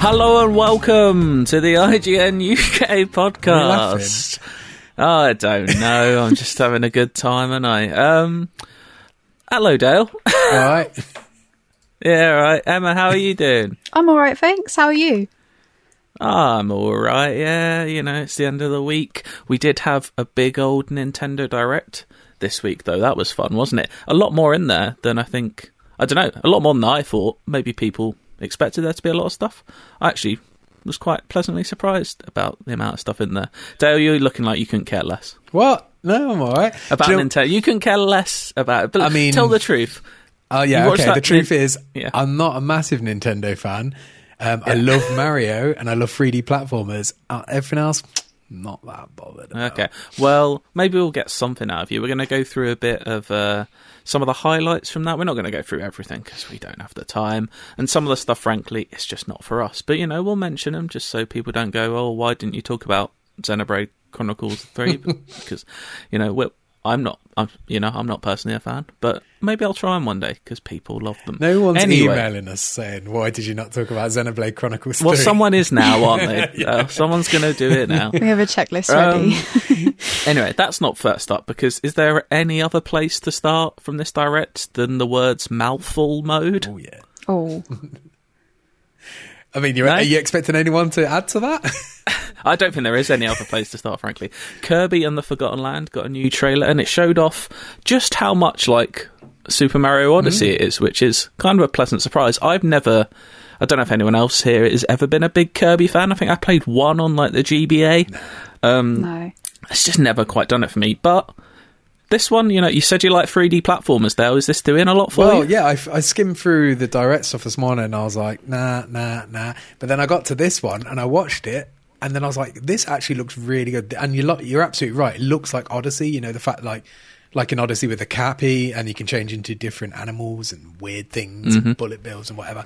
Hello and welcome to the IGN UK podcast. Oh, I don't know. I'm just having a good time, and I um, hello, Dale. All right. yeah, all right. Emma, how are you doing? I'm all right, thanks. How are you? I'm all right. Yeah, you know, it's the end of the week. We did have a big old Nintendo Direct this week, though. That was fun, wasn't it? A lot more in there than I think. I don't know. A lot more than I thought. Maybe people expected there to be a lot of stuff. I actually was quite pleasantly surprised about the amount of stuff in there. Dale, you're looking like you couldn't care less What? No, I'm all right. about you know- Nintendo. You couldn't care less about it. But I mean- tell the truth. Oh You yeah, okay. The truth Nin- is, Yeah. I'm not a massive Nintendo fan. Um, I love Mario and I love 3D platformers. Uh, everything else, not that bothered. about. Okay. Well, maybe we'll get something out of you. We're going to go through a bit of uh, some of the highlights from that. We're not going to go through everything because we don't have the time. And some of the stuff, frankly, it's just not for us. But, you know, we'll mention them just so people don't go, oh, why didn't you talk about Xenoblade Chronicles 3? because, you know, we're, I'm not, I'm, you know, I'm not personally a fan. But maybe I'll try them one day because people love them. No one's Anyway. emailing us saying, "Why did you not talk about Xenoblade Chronicles?" Well, someone is now, aren't they? Uh, someone's going to do it now. We have a checklist Um, ready. Anyway, that's not first up because is there any other place to start from this direct than the words mouthful mode? Oh yeah. oh, I mean, you're, No? are you expecting anyone to add to that? I don't think there is any other place to start, frankly. Kirby and the Forgotten Land got a new trailer and it showed off just how much like Super Mario Odyssey it is, which is kind of a pleasant surprise. I've never. I don't know if anyone else here has ever been a big Kirby fan. I think I played one on like the GBA. Um, no. it's just never quite done it for me. But this one, you know, you said you like 3D platformers. There, is this doing a lot for you? well, you? yeah. I, I skimmed through the direct stuff this morning and I was like, nah, nah, nah. But then I got to this one and I watched it. And then I was like, "This actually looks really good." And you lo- you're absolutely right. It looks like Odyssey. You know, the fact like like an Odyssey with a cappy, and you can change into different animals and weird things, and mm-hmm. bullet bills and whatever.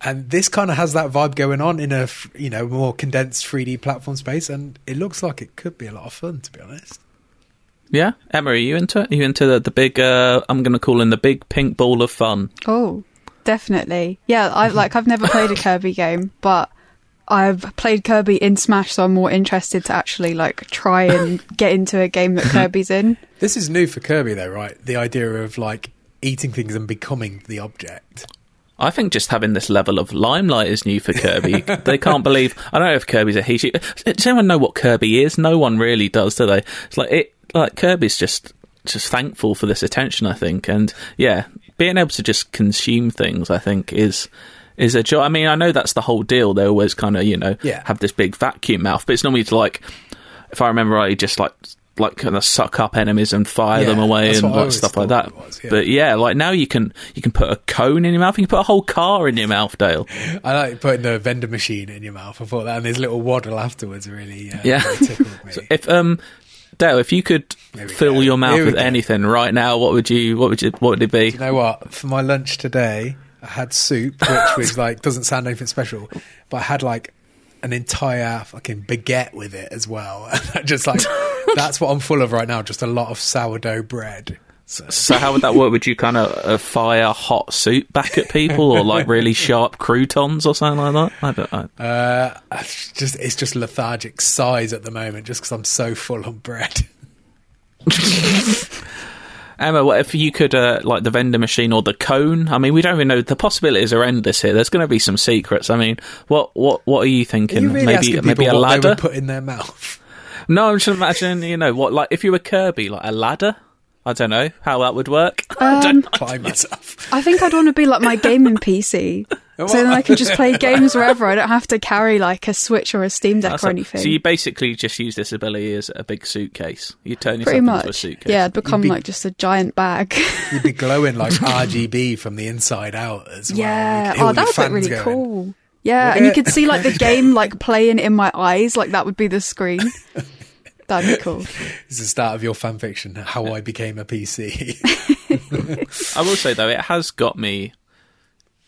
And this kind of has that vibe going on in a you know more condensed 3D platform space, and it looks like it could be a lot of fun. To be honest, Yeah, Emma, are you into it? Are you into the, the big? Uh, I'm going to call in the big pink ball of fun. Oh, definitely. Yeah, I like. I've never played a Kirby game, but I've played Kirby in Smash, so I'm more interested to actually like try and get into a game that Kirby's in. this is new for Kirby, though, right? The idea of like eating things and becoming the object. I think just having this level of limelight is new for Kirby. they can't believe. I don't know if Kirby's a he. she- Does anyone know what Kirby is? No one really does, do they? It's like it. Like Kirby's just just thankful for this attention. I think, and yeah, being able to just consume things, I think, is is a joy. I mean, I know that's the whole deal. They always kind of you know Yeah. have this big vacuum mouth, but it's normally to like, if I remember right, just like. Like kind of suck up enemies and fire Yeah, them away and like stuff like that. was, yeah. But yeah, like now you can you can put a cone in your mouth. You can put a whole car in your mouth, Dale. I like putting the vendor machine in your mouth. I thought that, and his little waddle afterwards really, uh, Yeah. really tickled me. So if um, Dale, if you could fill go. your mouth Here with anything right now, what would you? What would you? What would it be? you know what? For my lunch today, I had soup, which was like doesn't sound anything special, but I had like an entire fucking baguette with it as well. Just like that's what I'm full of right now. Just a lot of sourdough bread. So, So how would that work? Would you kind of uh, fire hot soup back at people, or like really sharp croutons or something like that? I don't know. uh, it's just it's just lethargic size at the moment, just because I'm so full on bread. Emma, what if you could uh, like the vendor machine or the cone? I mean, we don't even know. The possibilities are endless here. There's going to be some secrets. I mean, what what what are you Are thinking? you really maybe maybe a ladder. put in their mouth? No, I'm just imagining, you know, what like if you were Kirby, like a ladder. I don't know how that would work. Um, Climb yourself. I think I'd want to be like my gaming PC, so then I can just play games wherever. I don't have to carry like a Switch or a Steam Deck That's or a- anything. So you basically just use this ability as a big suitcase. You turn yourself Pretty into a much, suitcase. yeah. I'd become be- like just a giant bag. You'd be glowing like RGB from the inside out as well. Yeah. Oh, that would look really going. cool. Yeah, Would and you could see like the game like playing in my eyes, like that would be the screen. That'd be cool. It's the start of your fan fiction, How I Became a PC. I will say though, it has got me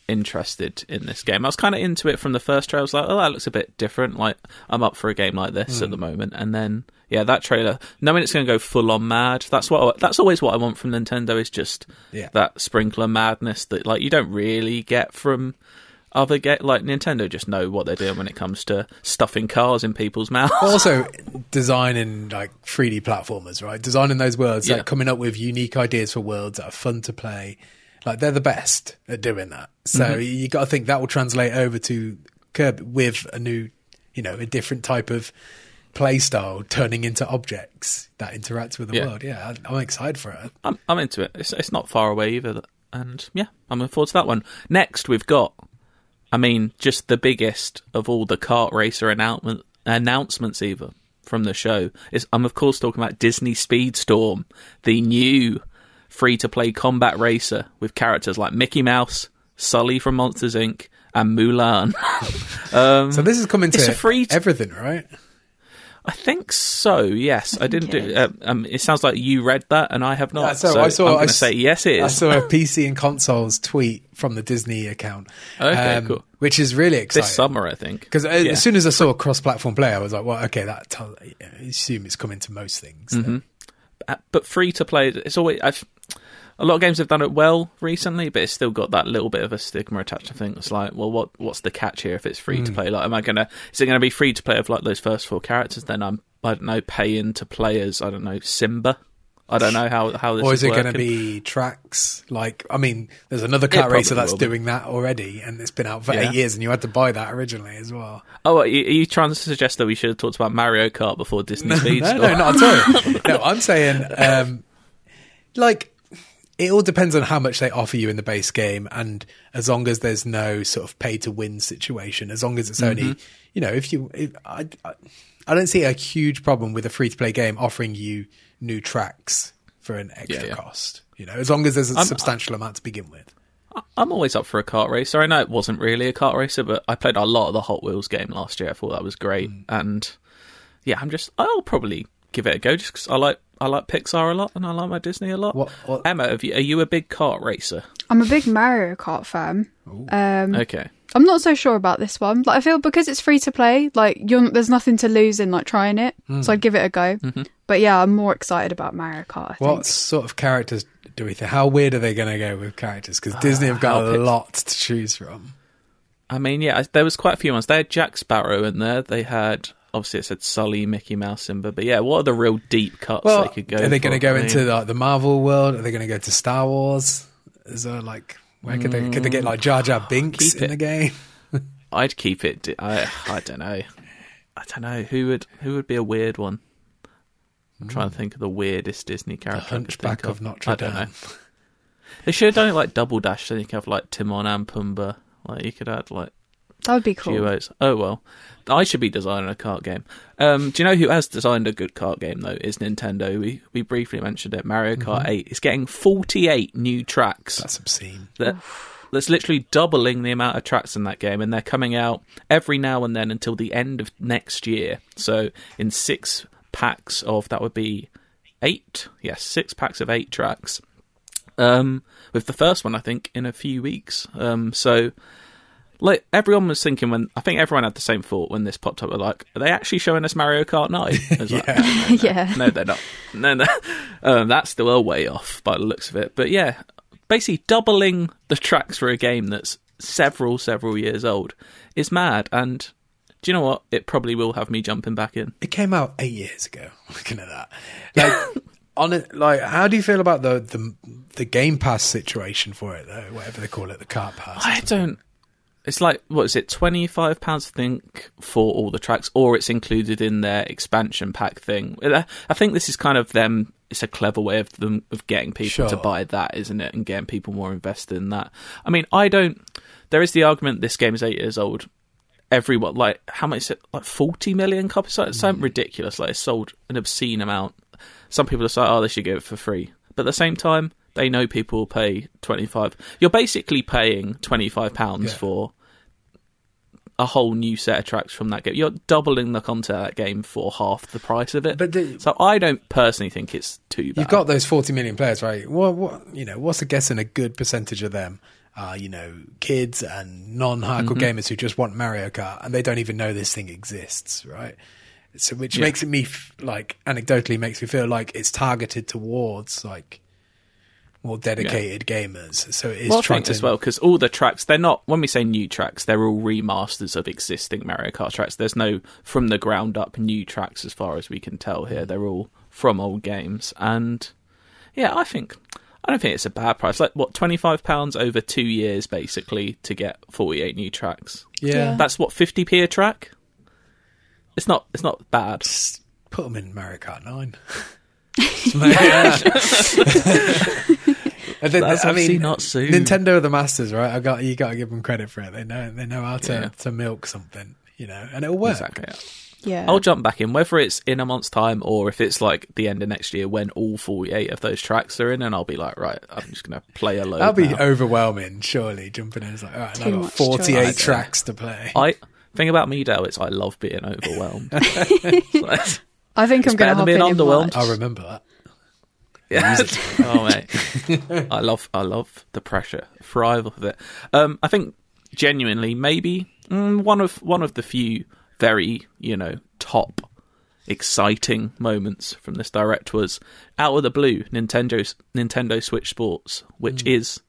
interested in this game. I was kind of into it from the first trailer. I was like, oh, that looks a bit different. Like, I'm up for a game like this Hmm. at the moment. And then, yeah, that trailer, knowing it's going to go full on mad. That's what. I, that's always what I want from Nintendo is just Yeah. that sprinkler madness that like you don't really get from other get like Nintendo just know what they're doing when it comes to stuffing cars in people's mouths. also designing like 3D platformers, right? Designing those worlds, Yeah. like coming up with unique ideas for worlds that are fun to play. Like they're the best at doing that. So Mm-hmm. you got to think that will translate over to Kirby with a new, you know, a different type of play style turning into objects that interact with the Yeah. world. Yeah, I'm excited for it. I'm, I'm into it. It's, it's not far away either. And yeah, I'm looking forward to that one. Next, we've got, I mean, just the biggest of all the kart racer announcement, announcements, either from the show. Is I'm, of course, talking about Disney Speedstorm, the new free to play combat racer with characters like Mickey Mouse, Sully from Monsters Inc., and Mulan. um, So this is coming to free t- everything, right? I think so. Yes, I, didn't think do. it Uh, um, it sounds like you read that, and I have not. Yeah, so so I saw- I'm I going to say yes. It I saw a PC and consoles tweet from the Disney account. um, Okay, cool. Which is really exciting. this summer, I think. Because Yeah. as soon as I saw cross-platform play, I was like, "Well, okay, that tell, I assume it's coming to most things." Mm-hmm. Uh, but free to play, it's always. I've, a lot of games have done it well recently, but it's still got that little bit of a stigma attached. I think it's like, well, what what's the catch here if it's free to play? Like, am I gonna? Is it gonna be free to play of like those first four characters? Then I'm, I don't know, paying to play as I don't know Simba. I don't know how how this Or is it going to be tracks? Like, I mean, there's another car racer that's doing that already, and it's been out for Yeah. eight years, and you had to buy that originally as well. Oh, are you, are you trying to suggest that we should have talked about Mario Kart before Disney Speed? no, no, not at all. no, I'm saying, um, like, it all depends on how much they offer you in the base game, and as long as there's no sort of pay to win situation, as long as it's only, Mm-hmm. you know, if you, if, I, I, I don't see a huge problem with a free to play game offering you new tracks for an extra Yeah, cost. You know, as long as there's a I'm- substantial amount to begin with. I'm always up for a kart racer. I know it wasn't really a kart racer, but I played a lot of the Hot Wheels game last year. I thought that was great, Mm. and yeah, I'm just I'll probably give it a go just 'cause I like I like Pixar a lot and I like my Disney a lot. What- what- Emma, have you, are you a big kart racer? I'm a big Mario Kart fan. Um, Okay, I'm not so sure about this one. Like I feel because it's free to play, like you're, there's nothing to lose in like trying it. So I'd give it a go. Mm-hmm. But yeah, I'm more excited about Mario Kart. I think. What sort of characters do we think? How weird are they going to go with characters? Because Disney have got a pit- lot to choose from. I mean, yeah, there was quite a few ones. They had Jack Sparrow in there. They had obviously it said Sully, Mickey Mouse, Simba, but yeah, what are the real deep cuts Well, they could go? are they going to go into like the Marvel world? Are they going to go to Star Wars? Is there like where could they could they get like Jar Jar Binks Mm, Keep in it. the game? I'd keep it. I I don't know. I don't know who would who would be a weird one. I'm trying to think of the weirdest Disney character. I could Hunchback think of Notre I don't know. They should have done it like double dash. So you could have like Timon and Pumbaa. Like you could add like that would be cool. duos. Oh well, I should be designing a kart game. Um, do you know who has designed a good kart game though? Is Nintendo. We we briefly mentioned it. Mario Kart Eight is getting 48 new tracks. That's obscene. that that's literally doubling the amount of tracks in that game, and they're coming out every now and then until the end of next year. So in six packs of that would be eight, yes, six packs of eight tracks. Um, with the first one, I think in a few weeks. Um, so like everyone was thinking when I think everyone had the same thought when this popped up. Like, are they actually showing us Mario Kart Nine? I was like, Yeah. "No, no, no." Yeah. no, they're not. No, no, um, that's still a way off by the looks of it. But yeah, basically doubling the tracks for a game that's several, several years old is mad. And do you know what? It probably will have me jumping back in. It came out eight years ago. Looking at that, like on it, like how do you feel about the the the Game Pass situation for it though? Whatever they call it, the Kart Pass. I don't. It's like what is it? Twenty five pounds, I think, for all the tracks, or it's included in their expansion pack thing. I think this is kind of them. It's a clever way of them of getting people to buy that, isn't it? And getting people more invested in that. I mean, I don't. There is the argument this game is eight years old. Everyone like how much is it? Like forty million copies. Like, It's something mm. ridiculous. Like it's sold an obscene amount. Some people are like, oh, they should give it for free. But at the same time, they know people will pay twenty five. You're basically paying twenty five pounds Yeah. for a whole new set of tracks from that game. You're doubling the content of that game for half the price of it. But the- so I don't personally think it's too bad. You've got those 40 million players, right? What, what, you know, what's a guessing a good percentage of them are, you know, kids and non-hardcore Mm-hmm. gamers who just want Mario Kart and they don't even know this thing exists, right? So, which Yeah. makes it me f- like anecdotally makes me feel like it's targeted towards like more dedicated gamers. So it is Well, I trying think to as well because all the tracks they're not. When we say new tracks, they're all remasters of existing Mario Kart tracks. There's no from the ground up new tracks as far as we can tell here. They're all from old games, and yeah, I think I don't think it's a bad price. Like what twenty five pounds over two years basically to get forty eight new tracks. yeah. Yeah. That's what fifty p a track. It's not. It's not bad. Just put them in Mario Kart Nine. And then, That's I mean, not soon. Nintendo are the masters, right? I got you. Got to give them credit for it. They know they know how to, Yeah. to milk something, you know, and it'll work. Exactly. yeah. Yeah. I'll jump back in, whether it's in a month's time or if it's like the end of next year when all 48 of those tracks are in, and I'll be like, right, I'm just going to play a load. That'll be now. overwhelming, surely. Jumping in, it's like, all right, I've got 48 choice. tracks to play. I thing about me, Dale, is I love being overwhelmed. I think I'm going to than hop being in in underwhelmed. I remember that. yeah. oh mate, I love I love the pressure. Thrive off of it. Um, I think genuinely, maybe mm, one of one of the few very you know top exciting moments from this direct was out of the blue Nintendo's Nintendo Switch Sports, which is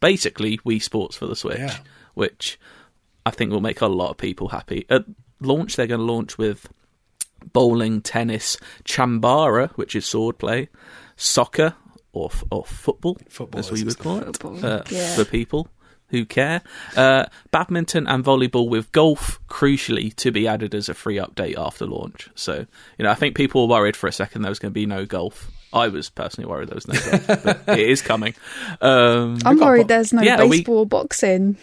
basically Wii Sports for the Switch, Yeah. which I think will make a lot of people happy. At launch, they're going to launch with bowling, tennis, chambara, which is swordplay, soccer or or football, Football as we would call it uh, yeah. for people who care. Uh, badminton and volleyball with golf, crucially, to be added as a free update after launch. So, you know, I think people were worried for a second there was going to be no golf. I was personally worried there was no golf, but it is coming. Um, I'm worried bo- there's no Yeah, we- baseball boxing.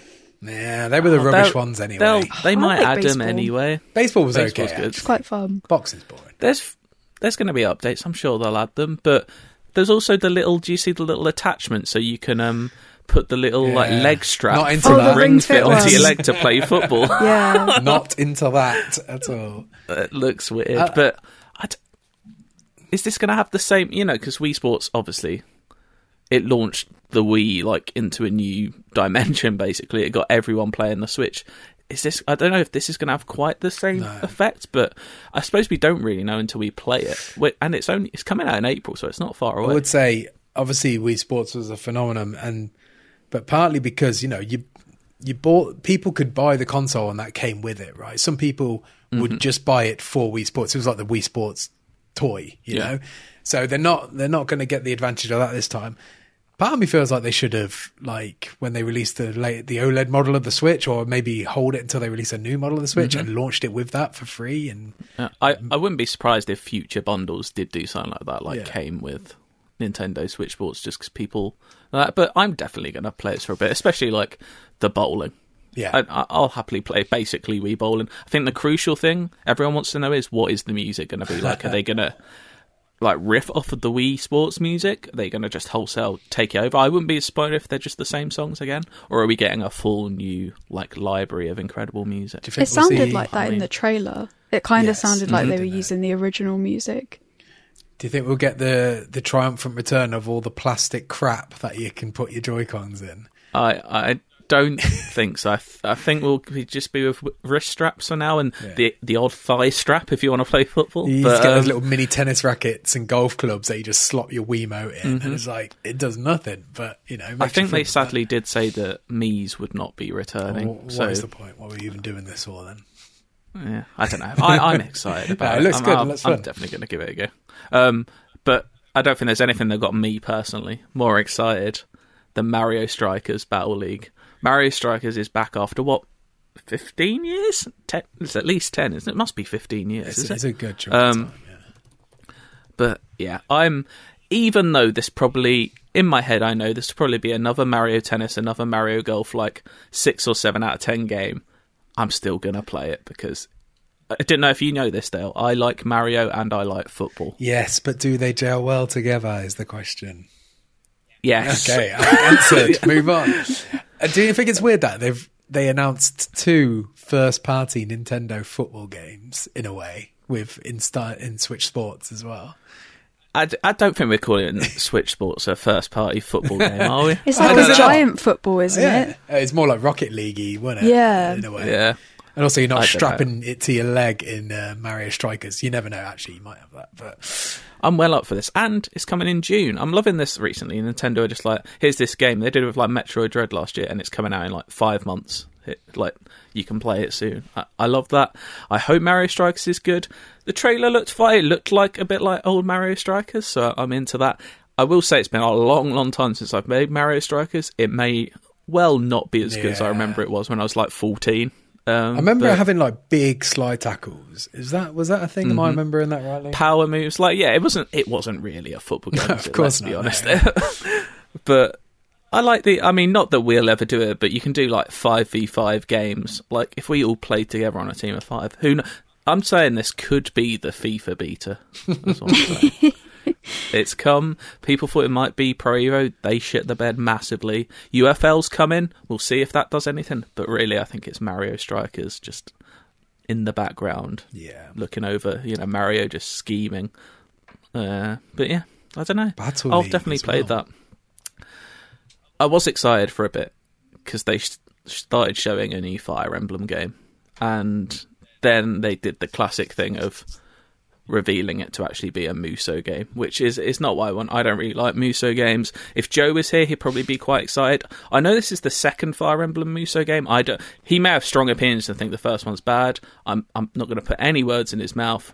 Yeah, they were the rubbish ones anyway. They'll, they might like add them anyway. Baseball was Baseball's okay. good. It's quite fun. Boxing's boring. there's there's going to be updates. I'm sure they'll add them, but there's also the little. Do you see the little attachment so you can um put the little like leg strap Not into from that. Oh, the Ring Ring Fit Fit onto your leg to play football? Yeah. Not into that at all. it looks weird, Uh, but I d- is this going to have the same? You know, because Wii Sports obviously it launched the Wii like into a new dimension. Basically, it got everyone playing the Switch. Is this? I don't know if this is going to have quite the same No. effect, but I suppose we don't really know until we play it. Wait, And it's only it's coming out in April, so it's not far away. I would say, obviously, Wii Sports was a phenomenon, and but partly because you know you you bought people could buy the console and that came with it, right? Some people Mm-hmm. would just buy it for Wii Sports. It was like the Wii Sports toy, you Yeah. know. So they're not they're not going to get the advantage of that this time. Part of me feels like they should have, like, when they released the late, the OLED model of the Switch, or maybe hold it until they release a new model of the Switch Mm-hmm. and launched it with that for free. And I, I wouldn't be surprised if future bundles did do something like that, like Yeah. came with Nintendo Switch Sports, just because people. Uh, but I'm definitely going to play this for a bit, especially like the bowling. yeah, I, I- I'll happily play basically Wii bowling. I think the crucial thing everyone wants to know is what is the music going to be like? Are they going to like riff off of the Wii Sports music? Are they going to just wholesale take it over? I wouldn't be surprised if they're just the same songs again, or are we getting a full new like library of incredible music? Do you think It we'll sounded see- like I that in the trailer. It kind of Yes. sounded like they Mhm. were using the original music. Do you think we'll get the the triumphant return of all the plastic crap that you can put your Joy Cons in? I I don't think so. I, th- I think we'll just be with wrist straps for now and Yeah. the the odd thigh strap if you want to play football. You But, get those um, little mini tennis rackets and golf clubs that you just slot your Wiimote in, and it's like it does nothing. But you know, I think they sadly did say that Mii's would not be returning. What, what so is the point? What were you even doing this for then? yeah, I don't know. I, I'm excited about No, it it. looks I'm, good, I'm, looks I'm definitely going to give it a go. Um, but I don't think there's anything that got me personally more excited than Mario Strikers Battle League. Mario Strikers is back after what? 15 years? Ten, it's at least 10, isn't it? It must be 15 years. It's, is it? a good chunk Um, time. Yeah. But yeah, I'm even though this probably in my head I know this will probably be another Mario Tennis, another Mario Golf like six or seven out of ten game. I'm still gonna play it because I didn't know if you know this, Dale. I like Mario and I like football. Yes, but do they gel well together? Is the question. Yes. Okay, answered. Move on. Uh, do you think it's weird that they've they announced two first party Nintendo football games in a way with in Star, in Switch Sports as well? I, d- I don't think we're calling Switch Sports a first party football game, are we? It's like a know. giant football, isn't yeah, it? Uh, it's more like Rocket League, wasn't it? Yeah. in a way. Yeah. And also, you're not strapping it to your leg in uh, Mario Strikers. You never know. Actually, you might have that, but I'm well up for this, and it's coming in June. I'm loving this recently. Nintendo are just like, here's this game they did it with like Metroid Dread last year, and it's coming out in like five months. It, like you can play it soon. I, I love that. I hope Mario Strikers is good. The trailer looked fine. It looked like a bit like old Mario Strikers, so I'm into that. I will say it's been a long, long time since I've made Mario Strikers. It may well not be as good as I remember it was when I was like 14. Um, I remember but having like big slide tackles. Is that was that a thing? Am I remembering that rightly? power moves. Like, yeah, it wasn't. It wasn't really a football game. No, was of it? course Let's be not, honest. but I like the. I mean, not that we'll ever do it, but you can do like five v five games. Like if we all played together on a team of five, who? kn- I'm saying this could be the FIFA beta. That's what I'm saying. it's come. People thought it might be Pro Evo. They shit the bed massively. UFL's coming. We'll see if that does anything. But really, I think it's Mario Strikers just in the background yeah, looking over, you know, Mario just scheming. Uh, but yeah, I don't know. Battle I've League definitely played well. that. I was excited for a bit because they sh- started showing a new Fire Emblem game, and then they did the classic thing of revealing it to actually be a Musou game, which is is not what I want. I don't really like Musou games. If Joe was here, he'd probably be quite excited. I know this is the second Fire Emblem Musou game. I don't. He may have strong opinions and think the first one's bad. I'm I'm not going to put any words in his mouth.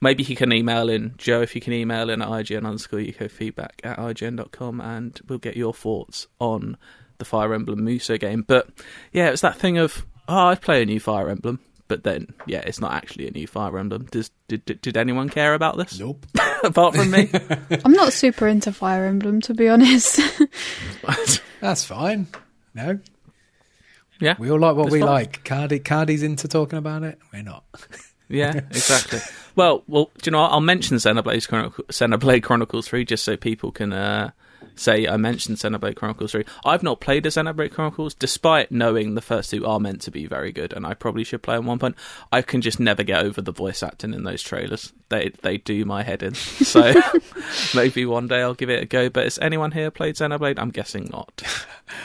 Maybe he can email in Joe if you can email in at IGN underscore UK feedback at IGN.com and we'll get your thoughts on the Fire Emblem Musou game. But yeah, it's that thing of oh, I'd play a new Fire Emblem, but then yeah, it's not actually a new Fire Emblem. Does did did, did anyone care about this nope. apart from me? I'm not super into Fire Emblem, to be honest. That's fine. No, yeah, we all like what we fine. like. Cardi, Cardi's into talking about it. We're not. yeah, exactly. well, well, do you know? what? I'll mention Xenoblade, Chronicle, Xenoblade Chronicles Three just so people can uh, say I mentioned Xenoblade Chronicles Three. I've not played a Xenoblade Chronicles, despite knowing the first two are meant to be very good, and I probably should play them one point. I can just never get over the voice acting in those trailers. They they do my head in. So maybe one day I'll give it a go. But has anyone here played Xenoblade? I'm guessing not.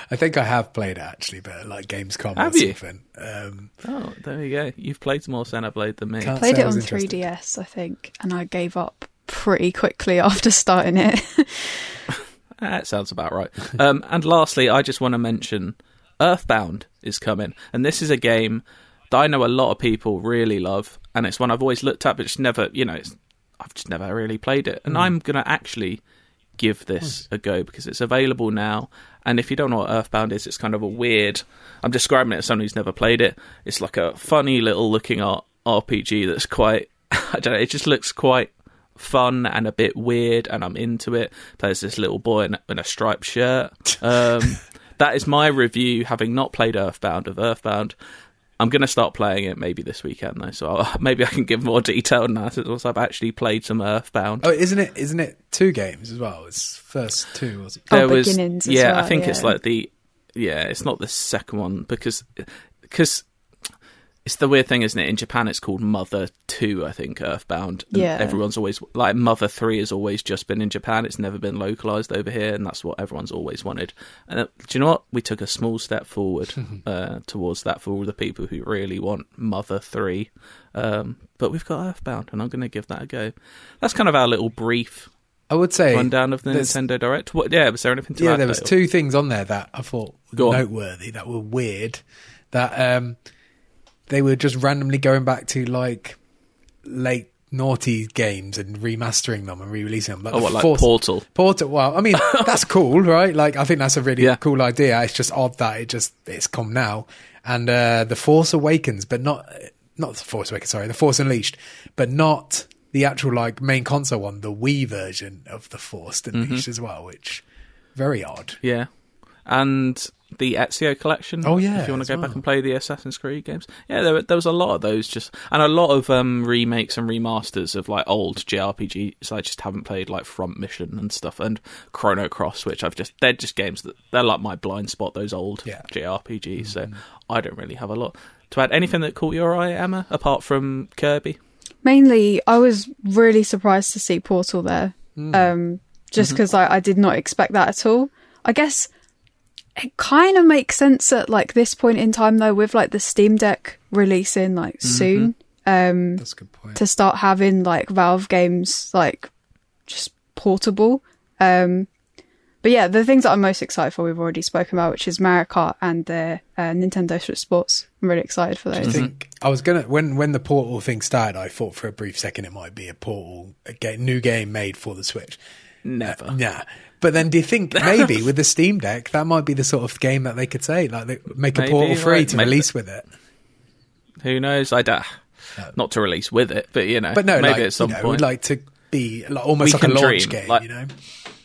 I think I have played it actually, but like Gamescom Have or you? something. Um, Oh, there you go. You've played more Xenoblade than me. Can't- Played it on 3DS, I think, and I gave up pretty quickly after starting it. That sounds about right. Um, and lastly, I just want to mention Earthbound is coming, and this is a game that I know a lot of people really love, and it's one I've always looked at, but just never, you know, it's, I've just never really played it, and hmm. I'm gonna actually give this hmm. a go because it's available now. And if you don't know what Earthbound is, it's kind of a weird. I'm describing it as someone who's never played it. It's like a funny little looking RPG that's quite. I don't know. It just looks quite fun and a bit weird, and I'm into it. There's this little boy in, in a striped shirt. Um, that is my review, having not played Earthbound of Earthbound. I'm going to start playing it maybe this weekend though, so I'll, maybe I can give more detailed analysis once I've actually played some Earthbound. oh, isn't it? Isn't it two games as well? It's first two, was it? Oh, there was Beginnings as yeah, well, I think it's like the yeah, it's not the second one because because it's the weird thing, isn't it? In Japan, it's called Mother Two, I think, Earthbound. And Yeah. everyone's always like Mother Three has always just been in Japan. It's never been localized over here, and that's what everyone's always wanted. And uh, do you know what? We took a small step forward uh, towards that for all the people who really want Mother Three. Um, but we've got Earthbound, and I'm going to give that a go. That's kind of our little brief I would say rundown of the Nintendo Direct. What? Yeah, was there anything to yeah, there was two things on there that I thought were Go on. noteworthy that were weird. That um, they were just randomly going back to like late naughty games and remastering them and re-releasing them. Like Oh, what, like Portal? Portal. Well, I mean that's cool, right? Like I think that's a really Yeah. cool idea. It's just odd that it just it's come now. And uh, the Force Awakens, but not not the Force Awakens. Sorry, the Force Unleashed, but not the actual like main console one, the Wii version of the Force Mm-hmm. Unleashed as well, which very odd. Yeah, and the Ezio collection. Oh, yeah, if you want to go back and play the Assassin's Creed games. Yeah, there, there was a lot of those, just and a lot of um, remakes and remasters of like old JRPGs. I just haven't played like Front Mission and stuff, and Chrono Cross, which I've just they're just games that they're like my blind spot. Those old Yeah. JRPGs. So I don't really have a lot to add. Anything that caught your eye, Emma, apart from Kirby? Mainly, I was really surprised to see Portal there, Hmm. um, just Mm-hmm. because I, I did not expect that at all. I guess it kind of makes sense at like this point in time though, with like the Steam Deck releasing like soon. Um, That's a good point. to start having like Valve games like just portable. Um, but yeah, the things that I'm most excited for, we've already spoken about, which is Mario Kart and the uh, Nintendo Switch Sports. I'm really excited for I those. think I was gonna when when the Portal thing started. I thought for a brief second it might be a Portal a ga- new game made for the Switch. Never. Nah, but then do you think maybe with the Steam Deck that might be the sort of game that they could say like they make a Portal free right. to Maybe- release with it? Who knows? I don't. Not to release with it, but you know, But no, maybe like, at some you know, point. like to be like, almost We like a launch dream, game. like- you know,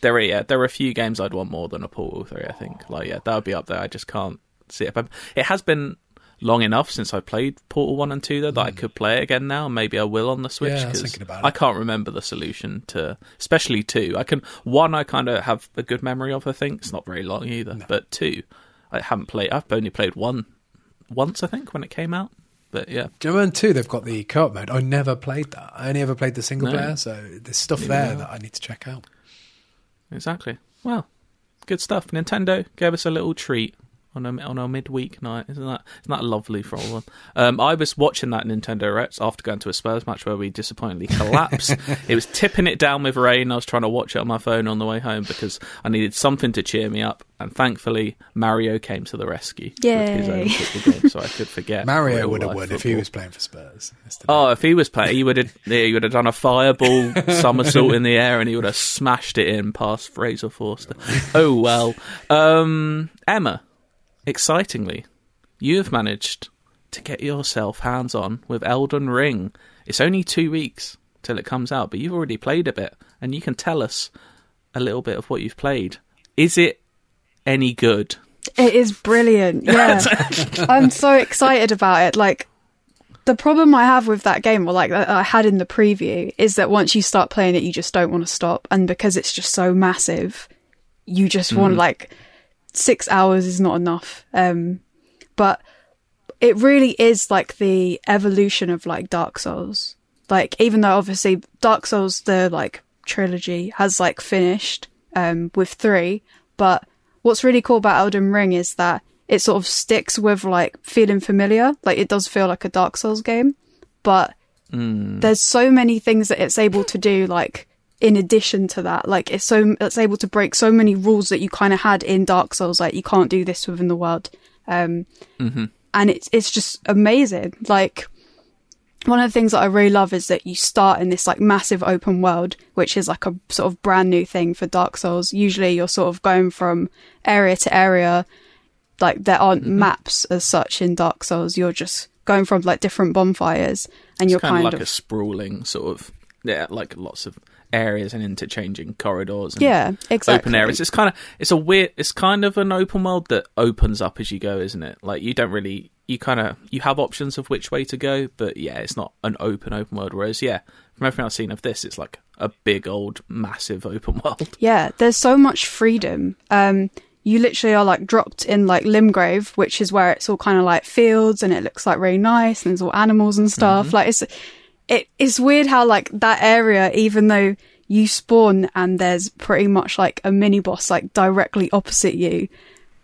there are yeah, there are a few games I'd want more than a Portal Three. I think, like yeah, that would be up there. I just can't see it. But it has been long enough since I played Portal One and Two though that I could play it again now. Maybe I will on the Switch Hmm. Yeah, I I can't remember the solution to, especially two. I can one I kind of have a good memory of. I think it's not very long either, but two I haven't played. I've only played one once I think when it came out. But yeah, remember two they've got the co-op mode? I never played that. I only ever played the single No. player, so there's stuff there that I need to check out. exactly. Well, good stuff. Nintendo gave us a little treat on a on a midweek night. Isn't that isn't that lovely for all of them? Um, I was watching that Nintendo Direct after going to a Spurs match where we disappointingly collapsed. it was tipping it down with rain. I was trying to watch it on my phone on the way home because I needed something to cheer me up. And thankfully, Mario came to the rescue with his own Yay. football game, so I could forget. Mario would have won if he was playing for Spurs. Oh, if he was playing, he would have yeah, he would have done a fireball somersault in the air, and he would have smashed it in past Fraser Forster. Oh well, um, Emma, excitingly, you have managed to get yourself hands on with Elden Ring. It's only two weeks till it comes out, but you've already played a bit, and you can tell us a little bit of what you've played. Is it any good? It is brilliant. Yeah. I'm so excited about it. Like, the problem I have with that game, or like I had in the preview, is that once you start playing it, you just don't want to stop. And because it's just so massive, you just want mm. like six hours is not enough. Um, but it really is like the evolution of like Dark Souls. Like, even though obviously Dark Souls, the like trilogy has like finished, um, with three, but what's really cool about Elden Ring is that it sort of sticks with like feeling familiar. Like it does feel like a Dark Souls game, but there's so many things that it's able to do like in addition to that like it's so it's able to break so many rules that you kind of had in dark souls like you can't do this within the world um and it's it's just amazing like one of the things that I really love is that you start in this like massive open world, which is like a sort of brand new thing for Dark Souls. Usually you're sort of going from area to area. Like there aren't maps as such in Dark Souls. You're just going from like different bonfires and you're kind, kind of like of a sprawling sort of yeah, like lots of areas and interchanging corridors and Yeah, exactly. open areas. It's kind of it's a weird. It's kind of an open world that opens up as you go, isn't it? Like you don't really you kind of you have options of which way to go, but yeah, it's not an open open world. Whereas yeah, from everything I've seen of this, it's like a big old massive open world. Yeah, there's so much freedom. Um, you literally are like dropped in like Limgrave, which is where it's all kind of like fields and it looks like really nice and there's all animals and stuff. Like it's it it's weird how like that area, even though you spawn and there's pretty much like a mini boss like directly opposite you,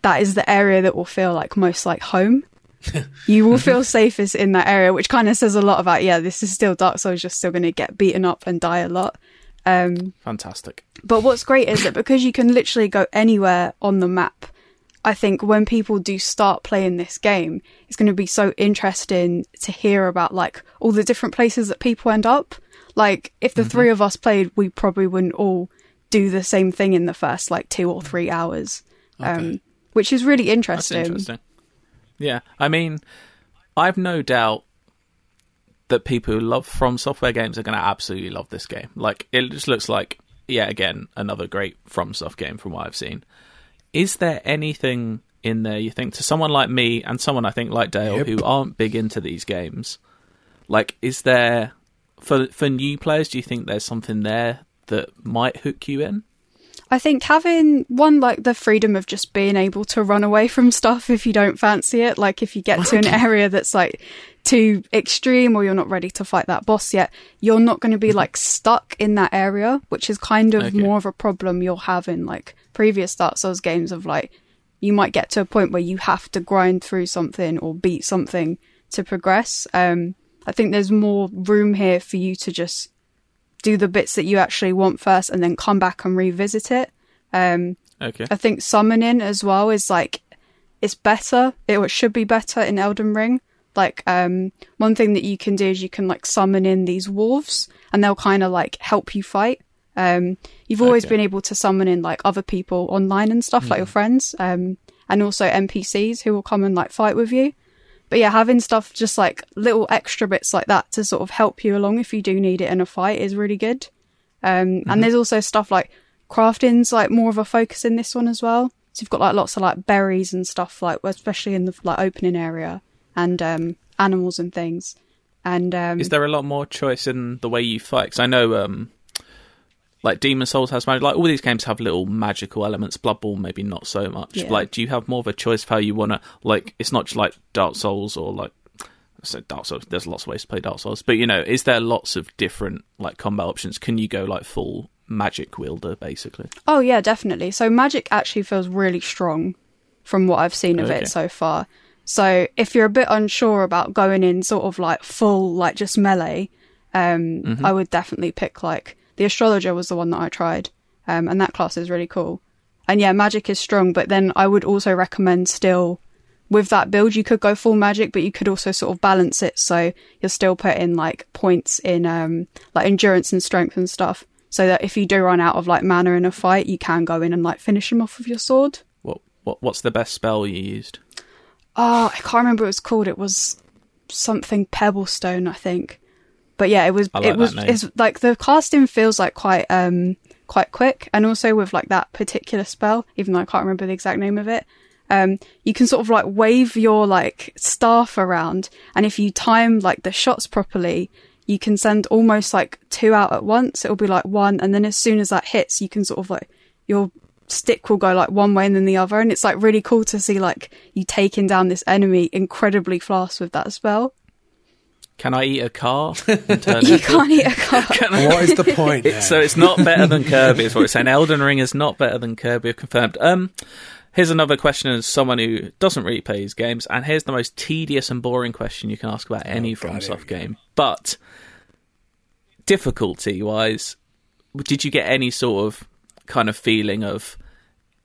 that is the area that will feel like most like home. you will feel safest in that area, which kind of says a lot about yeah, this is still Dark Souls. You're still going to get beaten up and die a lot. Um, Fantastic. But what's great is that because you can literally go anywhere on the map, I think when people do start playing this game, it's going to be so interesting to hear about like all the different places that people end up. Like if the three of us played, we probably wouldn't all do the same thing in the first like two or three hours, um, which is really That's interesting. interesting. Yeah, I mean, I've no doubt that people who love From Software games are going to absolutely love this game. Like, it just looks like, yeah, again, another great From Soft game from what I've seen. Is there anything in there you think to someone like me and someone I think like Dale Yep. who aren't big into these games? Like, is there for for new players? Do you think there's something there that might hook you in? I think having one like the freedom of just being able to run away from stuff if you don't fancy it, like if you get to an area that's like too extreme or you're not ready to fight that boss yet, you're not going to be like stuck in that area, which is kind of Okay. more of a problem you'll have in like previous Dark Souls games of like you might get to a point where you have to grind through something or beat something to progress. Um, I think there's more room here for you to just do the bits that you actually want first and then come back and revisit it. Um, Okay. I think summoning as well is like it's better. It should be better in Elden Ring. Like um, one thing that you can do is you can like summon in these wolves, and they'll kind of like help you fight. Um, you've always Okay. been able to summon in like other people online and stuff, like your friends, um, and also NPCs who will come and like fight with you. But yeah, having stuff just like little extra bits like that to sort of help you along if you do need it in a fight is really good. Um, And there's also stuff like crafting's like more of a focus in this one as well. So you've got like lots of like berries and stuff like, especially in the like opening area and um, animals and things. And um, Is there a lot more choice in the way you fight? Because I know, um, like Demon Souls has magic. Like all these games have little magical elements. Bloodborne maybe not so much. Yeah. Like, do you have more of a choice of how you want to? Like, it's not just like Dark Souls or like. So Dark Souls, there's lots of ways to play Dark Souls, but you know, is there lots of different like combat options? Can you go like full magic wielder basically? Oh yeah, definitely. So magic actually feels really strong from what I've seen of Okay. it so far. So if you're a bit unsure about going in sort of like full like just melee, um, Mm-hmm. I would definitely pick like the astrologer was the one that I tried, um, and that class is really cool. And yeah, magic is strong, but then I would also recommend still with that build you could go full magic, but you could also sort of balance it so you're still putting like points in um like endurance and strength and stuff. So that if you do run out of like mana in a fight, you can go in and like finish them off with your sword. What what what's the best spell you used? Oh, I can't remember what it was called. It was something Pebblestone, I think. But yeah, it was like it was it's like the casting feels like quite um quite quick and also with like that particular spell, even though I can't remember the exact name of it. Um you can sort of like wave your like staff around and if you time like the shots properly, you can send almost like two out at once. It'll be like one and then as soon as that hits, you can sort of like your stick will go like one way and then the other and it's like really cool to see like you taking down this enemy incredibly fast with that spell. Can I eat a car? and turn You can't eat a car. I- What is the point? It- so it's not better than Kirby, is what we're saying. Elden Ring is not better than Kirby, confirmed. Um, here's another question as someone who doesn't really play his games, and here's the most tedious and boring question you can ask about any Oh, God, here we FromSoft game. But difficulty wise, did you get any sort of kind of feeling of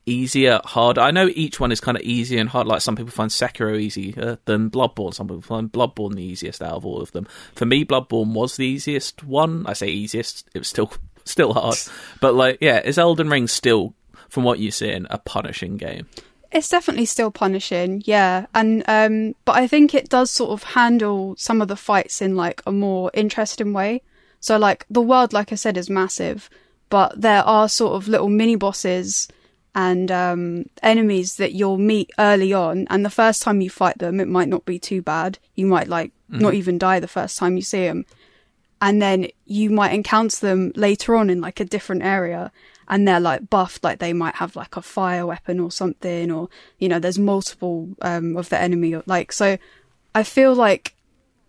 easier, harder? I know each one is kind of easy and hard. Like some people find Sekiro easier than Bloodborne. Some people find Bloodborne the easiest out of all of them. For me, Bloodborne was the easiest one. I say easiest; it was still still hard. But like, yeah, is Elden Ring still, from what you're seeing, a punishing game? It's definitely still punishing, yeah. And um but I think it does sort of handle some of the fights in like a more interesting way. So like the world like I said is massive, but there are sort of little mini bosses and um enemies that you'll meet early on and the first time you fight them it might not be too bad. You might like not even die the first time you see them. And then you might encounter them later on in like a different area and they're like buffed, like they might have like a fire weapon or something, or you know, there's multiple um, of the enemy. Like, so I feel like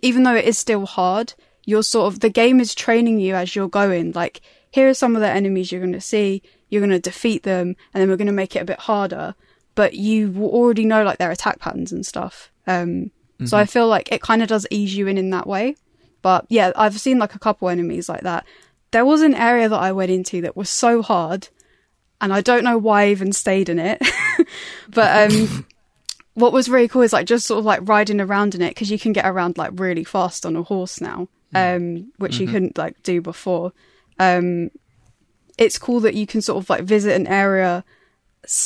even though it is still hard, you're sort of the game is training you as you're going. Like, here are some of the enemies you're going to see. You're going to defeat them, and then we're going to make it a bit harder. But you already know like their attack patterns and stuff. Um, So I feel like it kind of does ease you in in that way. But yeah, I've seen like a couple enemies like that. There was an area that I went into that was so hard, and I don't know why I even stayed in it. but um, what was really cool is like just sort of like riding around in it because you can get around like really fast on a horse now, um, which you couldn't like do before. Um, it's cool that you can sort of like visit an area,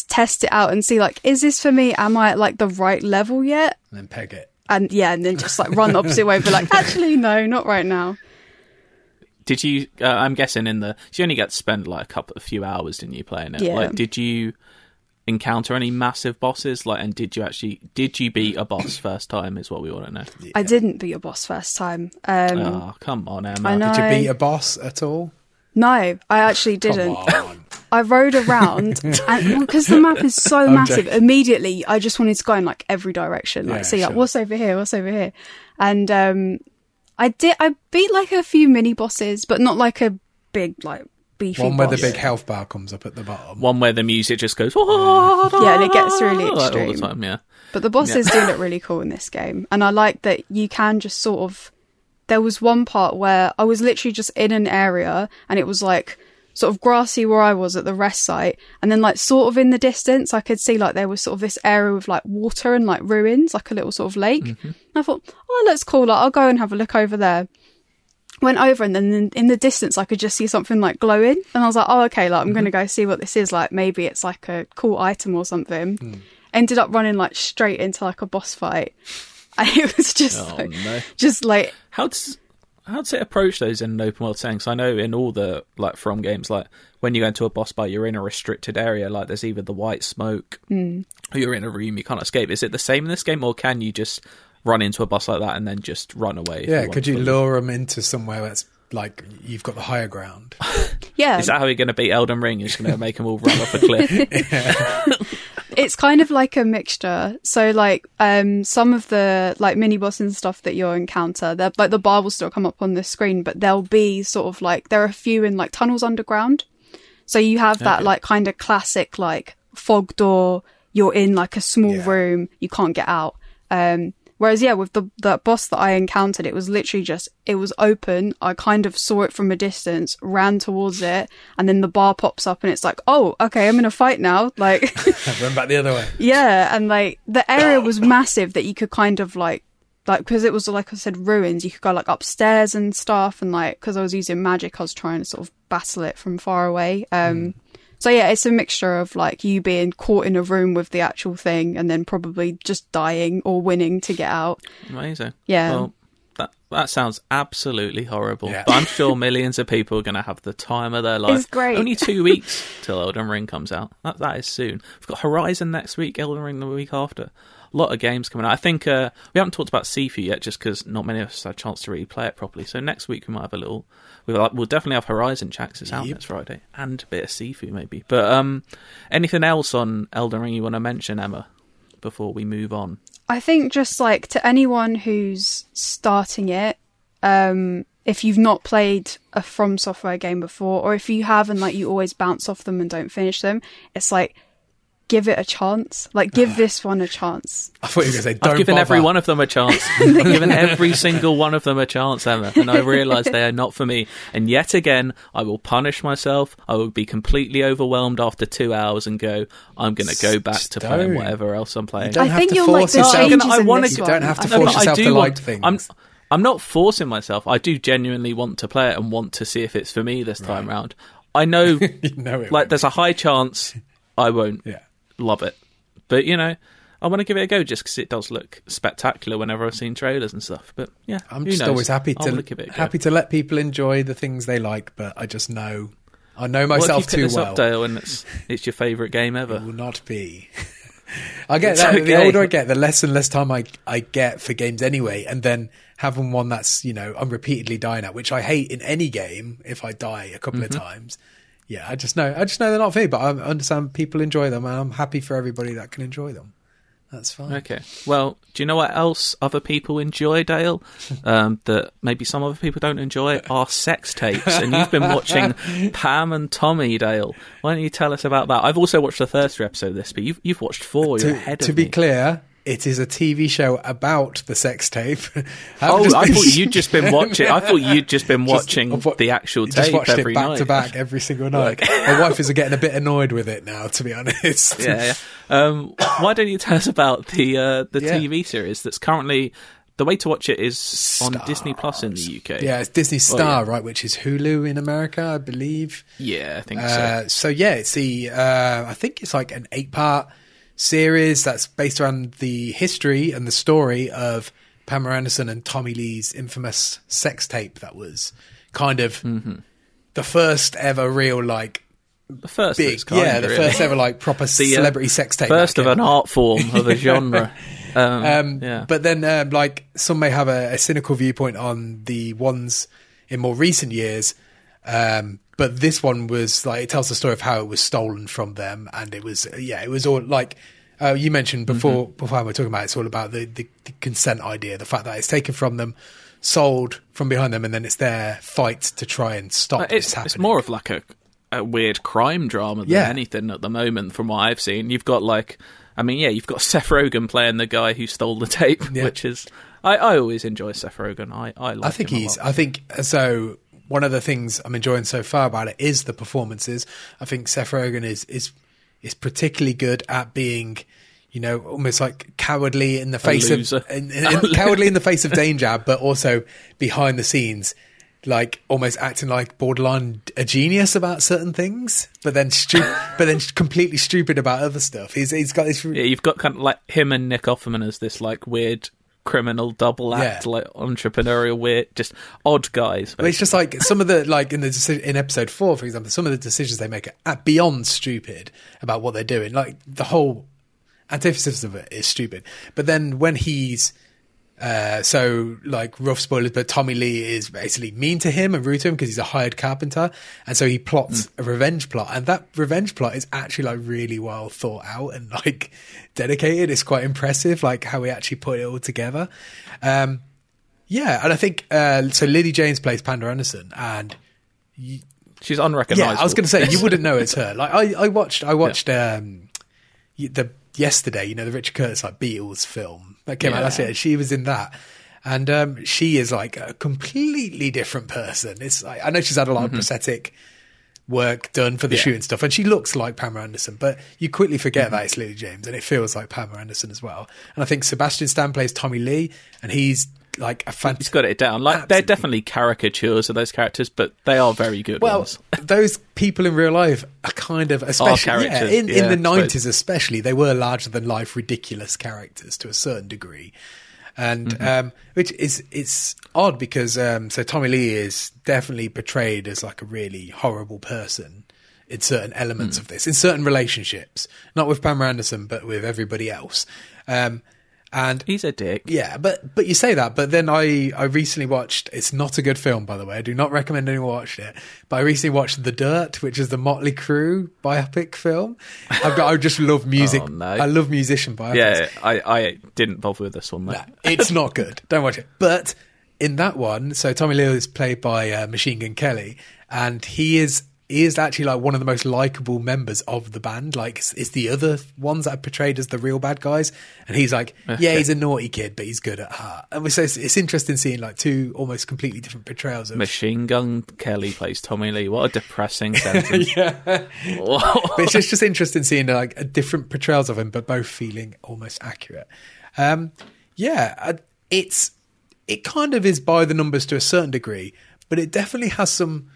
test it out, and see like, is this for me? Am I at like the right level yet? and then peg it. And yeah, and then just like run the opposite way, but like, actually, no, not right now. Did you? Uh, I'm guessing in the you only get to spend like a couple, a few hours, didn't you, playing it? Yeah. Like, did you encounter any massive bosses? Like, and did you actually did you beat a boss first time? Is what we want to know. I didn't beat a boss first time. Um, Oh, come on, Emma. I know. Did you beat a boss at all? No, I actually didn't. Come on. I rode around, and because the map is so massive, immediately I just wanted to go in like every direction, like Yeah, see like what's over here, what's over here, and um, I did. I beat like a few mini bosses, but not like a big like beefy One where the big health bar comes up at the bottom. One where the music just goes, Yeah, and it gets really like all extreme. the time. Yeah, But the bosses do look really cool in this game. And I like that you can just sort of. There was one part where I was literally just in an area and it was like sort of grassy where I was at the rest site. And then, like, sort of in the distance, I could see like there was sort of this area with like water and like ruins, like a little sort of lake. Mm-hmm. And I thought, oh, that's cool. Like, I'll go and have a look over there. Went over and then in, the distance, I could just see something like glowing. And I was like, oh, okay, like, I'm going to mm-hmm. go see what this is. Like, maybe it's like a cool item or something mm. ended up running like straight into like a boss fight. And it was just Oh, like, no. just like how does how does it approach those in an open world setting? 'Cause I know in all the like from games, like when you go into a boss fight, you're in a restricted area. Like there's either the white smoke, Hmm. or you're in a room you can't escape. Is it the same in this game, or can you just run into a boss like that and then just run away? yeah, want could you fully? lure them into somewhere that's like you've got the higher ground? yeah, Is that how you're going to beat Elden Ring? You're just going to make them all run off a cliff? it's kind of like a mixture. So like um some of the like mini bosses and stuff that you'll encounter, they're like the bar will still come up on the screen, but there'll be sort of like there are a few in like tunnels underground. So you have that Okay. like kind of classic like fog door, you're in like a small Yeah. room, you can't get out. Um whereas yeah, with the the boss that I encountered, it was literally just it was open. I kind of saw it from a distance, ran towards it, and then the bar pops up and it's like, "Oh, okay, I'm in a fight now." Like Run back the other way. yeah, and like the area was massive that you could kind of like like because it was like I said ruins. You could go like upstairs and stuff, and like because I was using magic, I was trying to sort of battle it from far away. Um, so yeah, it's a mixture of like you being caught in a room with the actual thing, and then probably just dying or winning to get out. Amazing. Yeah. Well, that that sounds absolutely horrible. Yeah. But I'm sure millions of people are going to have the time of their life. It's great. Only two weeks till Elden Ring comes out. That that is soon. We've got Horizon next week, Elden Ring the week after. A lot of games coming out. I think uh, we haven't talked about Sifu yet, just because not many of us had a chance to really play it properly. So next week we might have a little. We'll, we'll definitely have Horizon checks. It's out Yep. next Friday, and a bit of Sifu maybe. But um, anything else on Elden Ring you want to mention, Emma, before we move on? I think just like to anyone who's starting it, um, if you've not played a From Software game before, or if you have and like you always bounce off them and don't finish them, it's like give it a chance. Like give ah. this one a chance. I thought you were going to say, don't I've given bother. every one of them a chance. I've given every single one of them a chance, Emma, and I realise they are not for me. And yet again, I will punish myself. I will be completely overwhelmed after two hours and go, I'm going to go back to playing Don't. whatever else I'm playing. You don't I have think to you'll like force the yourself. changes I wanna- this You don't have to I No, force but I yourself do to want- like things. I'm, I'm not forcing myself. I do genuinely want to play it and want to see if it's for me this time round. I know, You know it like, won't there's a high chance I won't Yeah. Love it. But you know, I want to give it a go just because it does look spectacular whenever I've seen trailers and stuff. But yeah, I'm just knows? always happy to give it happy to let people enjoy the things they like, but I just know I know What if you myself too well. up, Dale, and it's it's your favourite game It ever? will not be. I get It's that. The older I get, the less and less time I I get for games anyway, and then having one that's you know I'm repeatedly dying at, which I hate in any game. If I die a couple Mm-hmm. of times, yeah, I just know I just know they're not for me. But I understand people enjoy them, and I'm happy for everybody that can enjoy them. That's fine. Okay. Well, do you know what else other people enjoy, Dale? Um, that maybe some other people don't enjoy are sex tapes. And you've been watching Pam and Tommy, Dale. Why don't you tell us about that? I've also watched the first three episode of this, but you've you've watched four. You're To, ahead to be me. clear, it is a TV show about the sex tape. Oh, just I thought you'd just been watching. I thought you'd just been watching I've wa- the actual just tape watched every it back night. to back every single night. My wife is getting a bit annoyed with it now, to be honest. yeah, yeah. Um, why don't you tell us about the uh, the Yeah. TV series that's currently the way to watch it is on Disney Plus in the UK. Yeah, it's Disney Oh, Star, yeah. right, which is Hulu in America, I believe. Yeah, I think so. Uh, so yeah, it's the uh, I think it's like an eight-part series that's based around the history and the story of Pamela Anderson and Tommy Lee's infamous sex tape. That was kind of Mm-hmm. the first ever real like The first, big, kind, yeah, the really. first ever like proper The, uh, celebrity sex tape. first of an art form of a genre. Um, Um, yeah, But then, um, like, some may have a, a cynical viewpoint on the ones in more recent years. But this one was like, it tells the story of how it was stolen from them. And it was, yeah, it was all like, uh, you mentioned before, Mm-hmm. before we were talking about it, it's all about the, the, the consent idea, the fact that it's taken from them, sold from behind them, and then it's their fight to try and stop Uh, this it's happening. it's more of like a a weird crime drama than Yeah. anything at the moment, from what I've seen. You've got like, I mean, yeah, you've got Seth Rogen playing the guy who stole the tape, Yeah. which is I, I always enjoy Seth Rogen. I I like. I think he's. I think so. One of the things I'm enjoying so far about it is the performances. I think Seth Rogen is is is particularly good at being, you know, almost like cowardly in the face of in, in- in- cowardly in the face of danger, but also behind the scenes, like almost acting like borderline a genius about certain things, but then stu- but then completely stupid about other stuff. He's he's got this. Yeah, you've got kind of like him and Nick Offerman as this like weird criminal double act, Yeah. like entrepreneurial weird, just odd guys. But it's just like some of the like in the deci- in episode four, for example, some of the decisions they make are beyond stupid about what they're doing. Like the whole antithesis of it is stupid. But then when he's uh, so like rough spoilers, but Tommy Lee is basically mean to him and rude to him because he's a hired carpenter, and so he plots a revenge plot, and that revenge plot is actually like really well thought out and like dedicated. It's quite impressive, like how he actually put it all together. Um, yeah, and I think uh, so. Lily James plays Panda Anderson, and she's unrecognizable. yeah, I was going to say you wouldn't know it's her. Like I, I watched, I watched um, the yesterday, you know, the Richard Curtis like Beatles film that came out Yeah. last year. She was in that, and um, she is like a completely different person. It's like, I know she's had a lot of prosthetic work done for the Yeah. shoot and stuff, and she looks like Pamela Anderson, but you quickly forget that it's Lily James, and it feels like Pamela Anderson as well. And I think Sebastian Stan plays Tommy Lee, and he's like a He's fantastic. got it down. Like they're definitely caricatures of those characters, but they are very good Well, ones. those people in real life are kind of, especially yeah, in, yeah, in the nineties, especially they were larger than life, ridiculous characters to a certain degree, and Mm-hmm. um, which is it's odd because um, so Tommy Lee is definitely portrayed as like a really horrible person in certain elements Mm. of this, in certain relationships, not with Pamela Anderson, but with everybody else, um, and He's a dick. yeah, but but you say that, but then I I recently watched. It's not a good film, by the way. I do not recommend anyone watch it. But I recently watched The Dirt, which is the Motley Crue biopic film. I've got. I just love music. Oh, no. I love musician biopics. Yeah, I, I didn't bother with this one. Though. Nah, it's not good. Don't watch it. But in that one, so Tommy Lee is played by uh, Machine Gun Kelly, and he is he is actually like one of the most likable members of the band. Like it's, it's the other ones that are portrayed as the real bad guys, and he's like, yeah, he's a naughty kid, but he's good at heart. And so it's, it's interesting seeing like two almost completely different portrayals of. Machine Gun Kelly plays Tommy Lee. What a depressing sentence. yeah, but it's just, just interesting seeing like a different portrayals of him, but both feeling almost accurate. Um, yeah, it's it kind of is by the numbers to a certain degree, but it definitely has some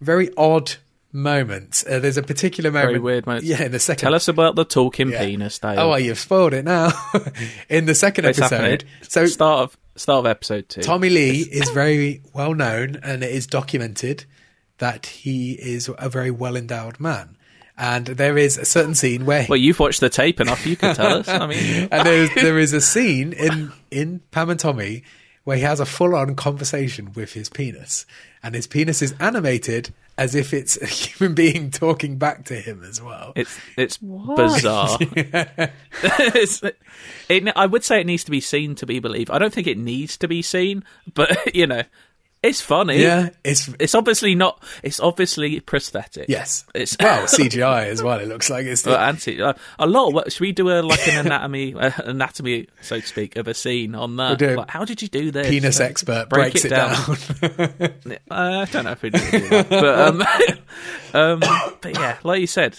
very odd moments. Uh, there's a particular moment, Very weird moments. Yeah, in the second. Tell us about the talking yeah. penis, Dale. Oh, well, you've spoiled it now. in the second It's episode, happening. so start of start of episode two. Tommy Lee is very well known, and it is documented that he is a very well endowed man. And there is a certain scene where Well, you've watched the tape enough. You can tell us. I mean, and there is, there is a scene in in Pam and Tommy where he has a full on conversation with his penis, and his penis is animated as if it's a human being talking back to him as well. it's it's What? bizarre. it's, it, I would say it needs to be seen to be believed. I don't think it needs to be seen, but you know, it's funny. yeah, it's It's obviously not. It's obviously prosthetic. yes, It's well CGI as well. It looks like it's Well, anti uh, a lot. What, should we do a like an anatomy, uh, anatomy, so to speak, of a scene on that? We'll do Like, how did you do this? penis Uh, expert break breaks it it, down. down. Uh, I don't know if we do that, but um, um, but yeah, like you said,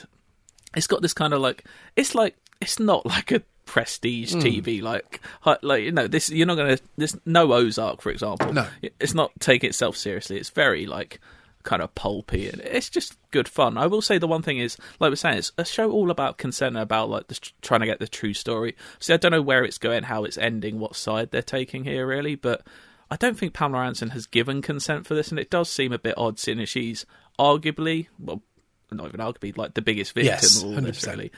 it's got this kind of like it's like it's not like a prestige Hmm. TV like like you know this you're not gonna there's no Ozark for example No. it's not taking itself seriously it's very like kind of pulpy and it's just good fun I will say the one thing is like we're saying it's a show all about consent about like the, trying to get the true story See, I don't know where it's going how it's ending what side they're taking here really but I don't think Pamela Anderson has given consent for this, and it does seem a bit odd, seeing as she's arguably, well, not even arguably, like the biggest victim Yes, of all 100%. really.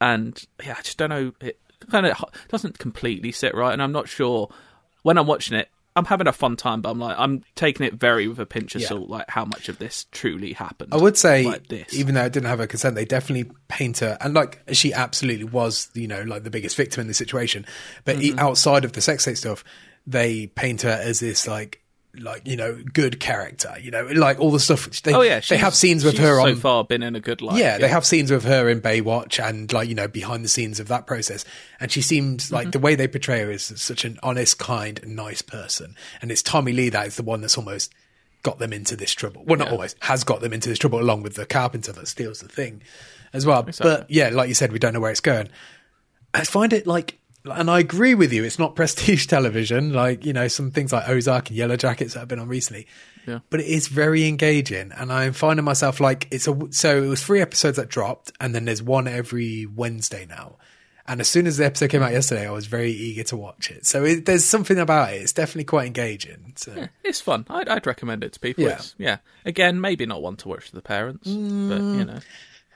And yeah, I just don't know. It kind of doesn't completely sit right, and I'm not sure when I'm watching it. I'm having a fun time, but I'm like I'm taking it very with a pinch of Yeah. salt, like how much of this truly happened. I would say, like this. even though it didn't have her consent, they definitely paint her, and like she absolutely was, you know, like the biggest victim in this situation. But Mm-hmm. outside of the sex tape stuff, they paint her as this like like you know good character. You know, like all the stuff. They, oh yeah, they have scenes with her so on. far been in a good life. yeah, they have scenes with her in Baywatch and like you know behind the scenes of that process, and she seems like Mm-hmm. the way they portray her is such an honest, kind, nice person. And it's Tommy Lee that is the one that's almost got them into this trouble. Well, not Yeah. always has got them into this trouble, along with the carpenter that steals the thing as well. Exactly. But yeah, like you said, we don't know where it's going. I find it like, and I agree with you. It's not prestige television, like you know some things like Ozark and Yellow Jackets that have been on recently. Yeah. But it is very engaging, and I'm finding myself like it's a. So it was three episodes that dropped, and then there's one every Wednesday now. And as soon as the episode came out yesterday, I was very eager to watch it. So it, there's something about it. It's definitely quite engaging. So. It's fun. I'd, I'd recommend it to people. Yeah. It's- yeah. Again, maybe not one to watch with the parents, but you mm. know,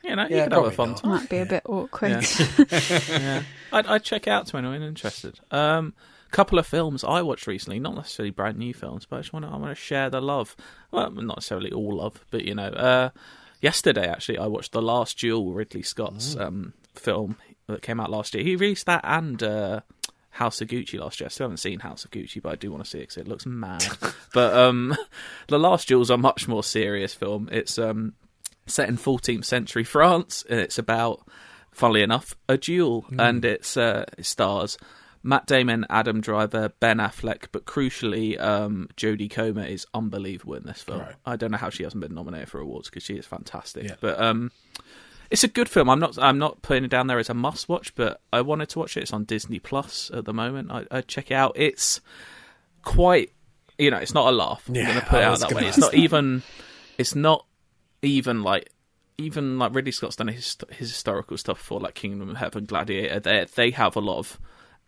you know, you could can have a probably fun not. time. Might be a bit awkward. Yeah. yeah. I'd, I'd check out to anyone interested. Um, couple of films I watched recently, not necessarily brand new films, but I just want to I want to share the love. Well, not necessarily all love, but you know, uh, yesterday actually I watched The Last Duel, Ridley Scott's um, film that came out last year. He released that and uh, House of Gucci last year. I still haven't seen House of Gucci, but I do want to see it because it looks mad. but um, The Last Duel's a much more serious film. It's um, set in 14th century France, and it's about, funnily enough, a duel, and it's uh, it stars Matt Damon, Adam Driver, Ben Affleck, but crucially, um, Jodie Comer is unbelievable in this film. Right. I don't know how she hasn't been nominated for awards because she is fantastic. Yeah. But um, it's a good film. I'm not I'm not putting it down there as a must watch, but I wanted to watch it. It's on Disney Plus at the moment. I, I check it out. It's quite you know, it's not a laugh. I'm Yeah, gonna put it out that way. It's not that. even it's not even like even like Ridley Scott's done his his historical stuff for like Kingdom of Heaven, Gladiator. They they have a lot of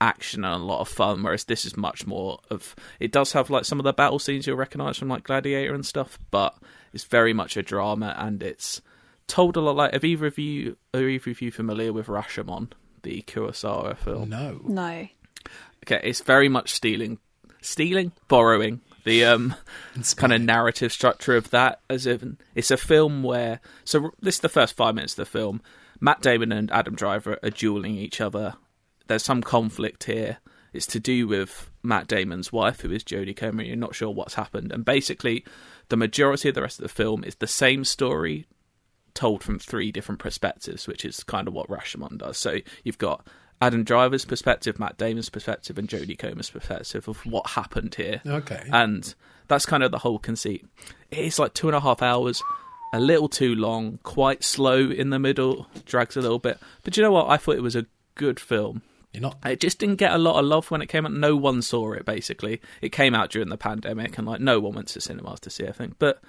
action and a lot of fun, whereas this is much more of. It does have like some of the battle scenes you'll recognise from like Gladiator and stuff, but it's very much a drama and it's told a lot. Like, have either of you are either of you familiar with Rashomon, the Kurosawa film? No. No. Okay, it's very much stealing, stealing, borrowing the um kind of narrative structure of that. As if it's a film where so this is the first five minutes of the film. Matt Damon and Adam Driver are dueling each other. There's some conflict here. It's to do with Matt Damon's wife, who is Jodie Comer. You're not sure what's happened, and basically, the majority of the rest of the film is the same story told from three different perspectives, which is kind of what Rashomon does. So you've got Adam Driver's perspective, Matt Damon's perspective, and Jodie Comer's perspective of what happened here. Okay. And that's kind of the whole conceit. It's like two and a half hours, a little too long, quite slow in the middle, drags a little bit. But you know what? I thought it was a good film. You're not. It just didn't get a lot of love when it came out. No one saw it, basically. It came out during the pandemic, and like no one went to cinemas to see it, I think. But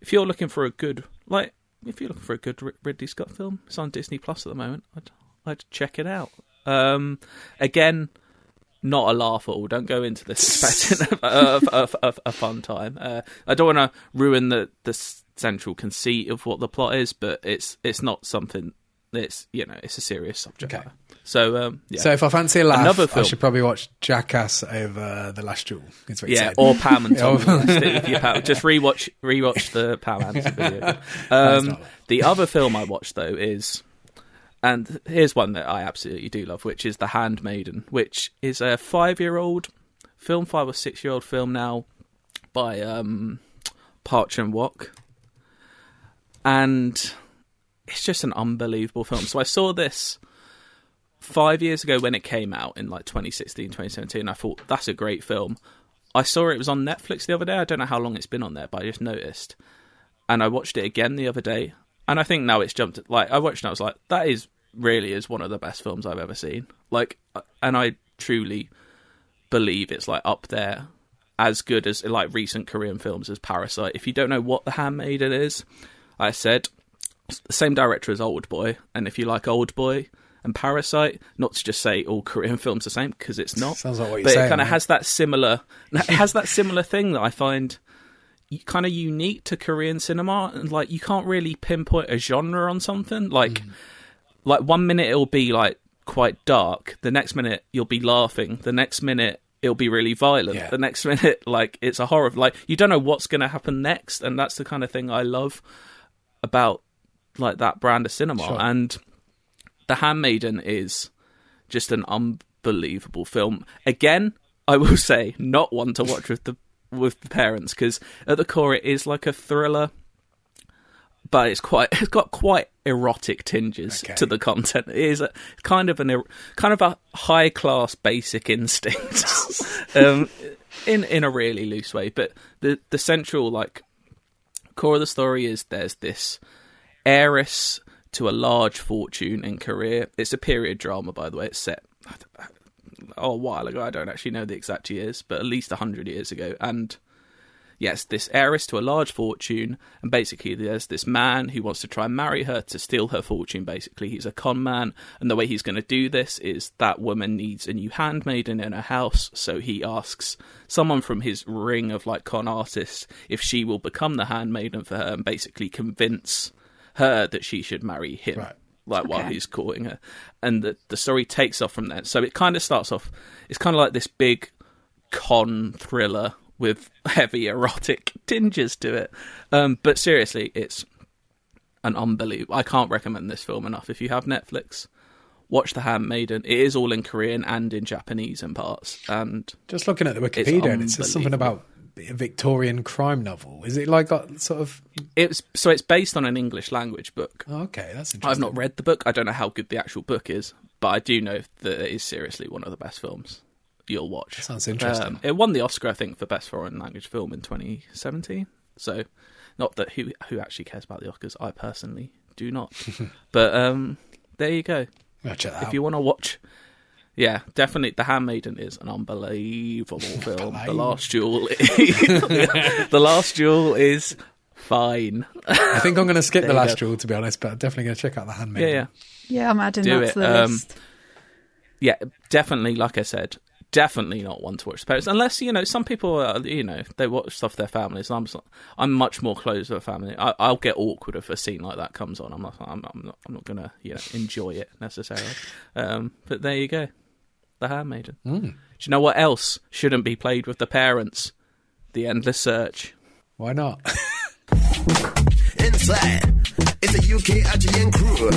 if you're looking for a good, like, if you're looking for a good Rid- Ridley Scott film, it's on Disney Plus at the moment. I'd, I'd check it out. Um, again, not a laugh at all. Don't go into this expecting a, a, a, a fun time. Uh, I don't want to ruin the the central conceit of what the plot is, but it's it's not something. It's you know it's a serious subject. Okay. So um, yeah. So if I fancy a laugh, Another I should probably watch Jackass over The Last Duel. Is what you Yeah, or Pam and Tom. Yeah. Stick with your Pam. Just rewatch rewatch the Pam Anderson video. Um, the other film I watched though is, and here's one that I absolutely do love, which is The Handmaiden, which is a five year old film, five or six year old film now by um, Park Chan-wook, and it's just an unbelievable film. So I saw this five years ago when it came out in like 2016, 2017. I thought that's a great film. I saw it was on Netflix the other day. I don't know how long it's been on there, but I just noticed. And I watched it again the other day. And I think now it's jumped. Like, I watched it and I was like, that is really is one of the best films I've ever seen. Like, uh, and I truly believe it's like up there as good as like recent Korean films as Parasite. If you don't know what The Handmaiden is, I said the same director as Old Boy, and if you like Old Boy and Parasite, not to just say all Korean films are the same because it's not. Sounds like what you're but saying, it kind of has that similar. It has that similar thing that I find kind of unique to Korean cinema, and like you can't really pinpoint a genre on something. Like, Mm. Like one minute it'll be like quite dark, the next minute you'll be laughing, the next minute it'll be really violent, Yeah. the next minute like it's a horror. Like you don't know what's going to happen next, and that's the kind of thing I love about like that brand of cinema. Sure. And The Handmaiden is just an unbelievable film. Again, I will say, not one to watch with the with the parents because at the core it is like a thriller, but it's quite it's got quite erotic tinges Okay. to the content. It is a, kind of an er- kind of a high class basic instinct, um, in in a really loose way. But the the central like core of the story is there's this heiress to a large fortune in Korea. It's a period drama, by the way. It's set oh, a while ago. I don't actually know the exact years, but at least a hundred years ago. And yes, this heiress to a large fortune, and basically there's this man who wants to try and marry her to steal her fortune. Basically, he's a con man, and the way he's going to do this is that woman needs a new handmaiden in her house, so he asks someone from his ring of like con artists if she will become the handmaiden for her and basically convince her that she should marry him Right. like while he's courting her, and the the story takes off from there. So it kind of starts off. It's kind of like this big con thriller with heavy erotic tinges to it. Um, but seriously, it's an unbelievable. I can't recommend this film enough. If you have Netflix, watch The Handmaiden. It is all in Korean and in Japanese in parts, and Just looking at the Wikipedia, and it says something about a Victorian crime novel. Is it like got sort of? it's so it's based on an English language book. Oh, okay, that's interesting. I've not read the book. I don't know how good the actual book is, but I do know that it is seriously one of the best films you'll watch. Sounds interesting. Um, it won the Oscar, I think, for best foreign language film in 2017. So, not that who who actually cares about the Oscars. I personally do not. but um, there you go. I'll check If out. you want to watch, yeah, definitely, The Handmaiden is an unbelievable film. the Last Duel, the Last Duel is fine. I think I'm going to skip the last go. jewel to be honest, but I'm definitely going to check out the handmaid. Yeah, yeah. Yeah, I'm adding Do that it. to the Um, list. yeah, definitely. Like I said, definitely not one to watch the parents. Unless you know, some people, are, you know, they watch stuff with their families. I'm, s- I'm much more close to a family. I, I'll get awkward if a scene like that comes on. I'm not, I'm, I'm not, I'm not gonna, you know, enjoy it necessarily. Um, but there you go, The Handmaiden. Mm. Do you know what else shouldn't be played with the parents? The Endless Search. Why not? Inside, it's a UK IGN crew.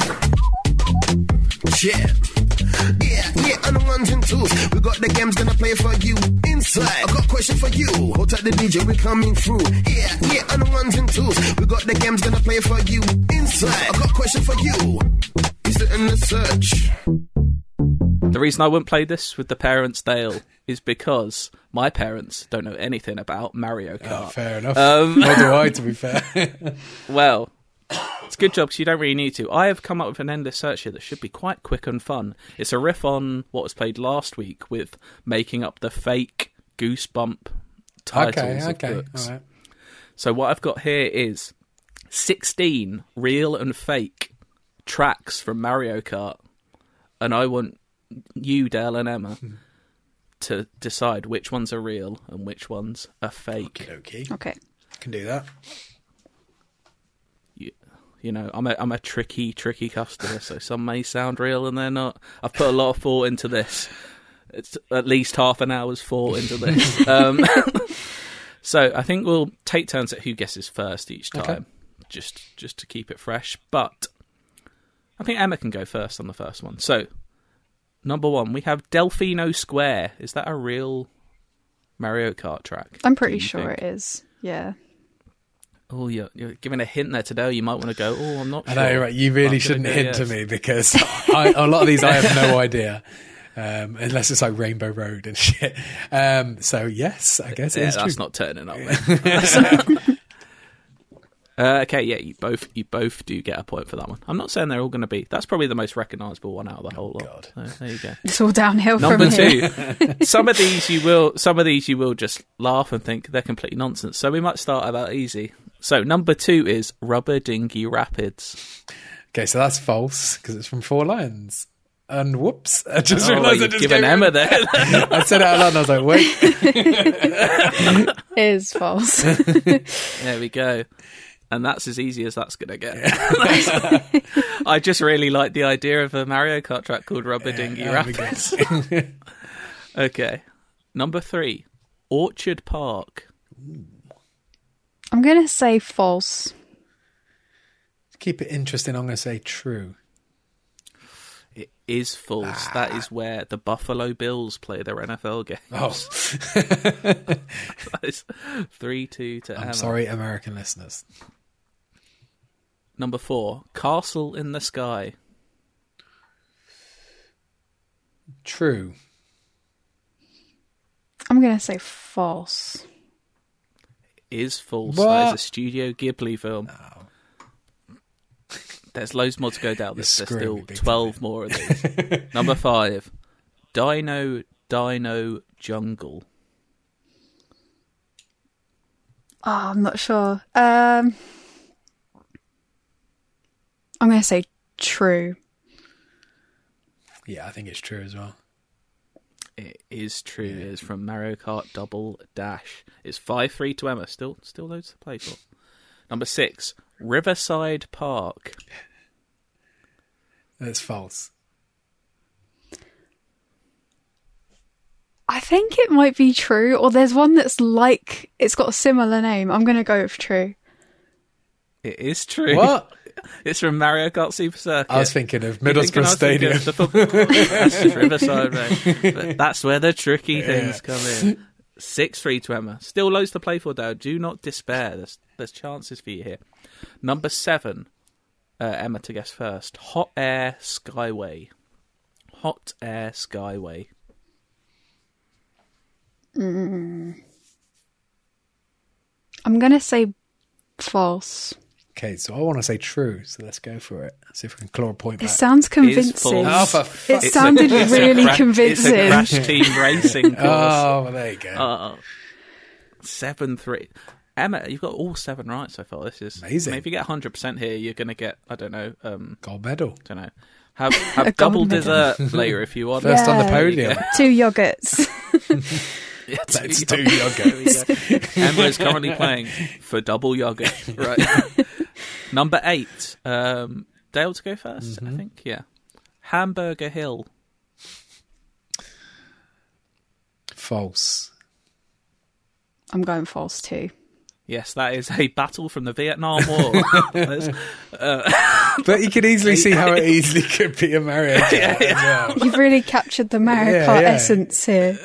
Yeah. Yeah, yeah, on the ones and twos. We got the games gonna play for you. Inside, I got a question for you. Hold tight the DJ, we coming through. Yeah, yeah, on the ones and twos. We got the games gonna play for you. Inside, I got a question for you. Is it in the search? The reason I wouldn't play this with the parents, Dale, is because my parents don't know anything about Mario Kart. Oh, fair enough. Um, Nor do I, to be fair. Well, it's a good job because you don't really need to. I have come up with an endless search here that should be quite quick and fun. It's a riff on what was played last week with making up the fake goosebump titles okay, of okay, books. all right. So what I've got here is 16 real and fake tracks from Mario Kart, and I want you, Dale and Emma, Hmm. to decide which ones are real and which ones are fake. Okay, Okay. can do that. You, know, I'm a I'm a tricky, tricky customer, so some may sound real and they're not. I've put a lot of thought into this. It's at least half an hour's thought into this. um, so I think we'll take turns at who guesses first each time, Okay. just just to keep it fresh. But I think Emma can go first on the first one. So number one, we have Delfino Square. Is that a real Mario Kart track? I'm pretty sure think? it is. Yeah. Oh, you're, you're giving a hint there today. You might want to go. Oh, I'm not. I know, right? You I'm really shouldn't hint yes. to me because I, a lot of these I have no idea, um, unless it's like Rainbow Road and shit. Um, so yes, I guess Yeah, is that's true. not turning up. Uh, okay, yeah, you both you both do get a point for that one. I'm not saying they're all going to be. That's probably the most recognisable one out of the whole lot. So, there you go. It's all downhill Number from here. two, some of these you will, some of these you will just laugh and think they're completely nonsense. So we might start about easy. So number two is Rubber Dinghy Rapids. Okay, so that's false because it's from Four Lions. And whoops, I just Oh, realised I you've just given gave Emma there. I said it out loud and I was like, wait. is false. There we go. And that's as easy as that's going to get. I just really like the idea of a Mario Kart track called Rubber Dinghy there we go. Rapids. okay. Number three, Orchard Park. I'm going to say false. To Keep it interesting. I'm going to say true. It is false. Ah. That is where the Buffalo Bills play their NFL games. Oh, three two to I'm Emma. sorry, American listeners. Number four, Castle in the Sky. True. I'm going to say false. Is false. What? That is a Studio Ghibli film. There's loads more to go down. There's, there's still me big 12 more of these. Number five, Dino Dino Jungle. Oh, I'm not sure. Um, I'm going to say true. Yeah, I think it's true as well. It is true. It is from Mario Kart Double Dash. It's five three to Emma. Still, still loads to play for. Number six, Riverside Park. That's false. I think it might be true, or there's one that's like it's got a similar name. I'm going to go with true. It is true. What? It's from Mario Kart Super Circuit. I was thinking of Middlesbrough I was thinking Stadium. of the football- That's Riverside, mate. But that's where the tricky things come in. Six three to Emma. Still loads to play for, though. Do not despair. There's there's chances for you here. Number seven, uh, Emma to guess first. Hot Air Skyway. Hot Air Skyway. I'm going to say false. Okay, so I want to say true, so let's go for it. Let's See if we can claw a point It back. sounds convincing. Oh, for fuck- it sounded It's a really cra- It's convincing. a crash team racing course. Oh, well, there you go. Uh, seven three. Emma, you've got all seven right so far. This is Amazing. I mean, if you get hundred percent here, you're going to get I don't know, um, Gold medal. don't know, have have double dessert later if you want. First on the podium. Two yogurts. Yeah, Let's two do yogurt. yogurts. There. Emma is currently playing for double yogurt. Right. Number eight. Um, Dale to go 1st Mm-hmm. I think. Yeah. Hamburger Hill. False. I'm going false too. Yes, that is a battle from the Vietnam War. That's- But you can easily see how it easily could be a Mario Kart as well. You've really captured the Mario Yeah, yeah. essence here.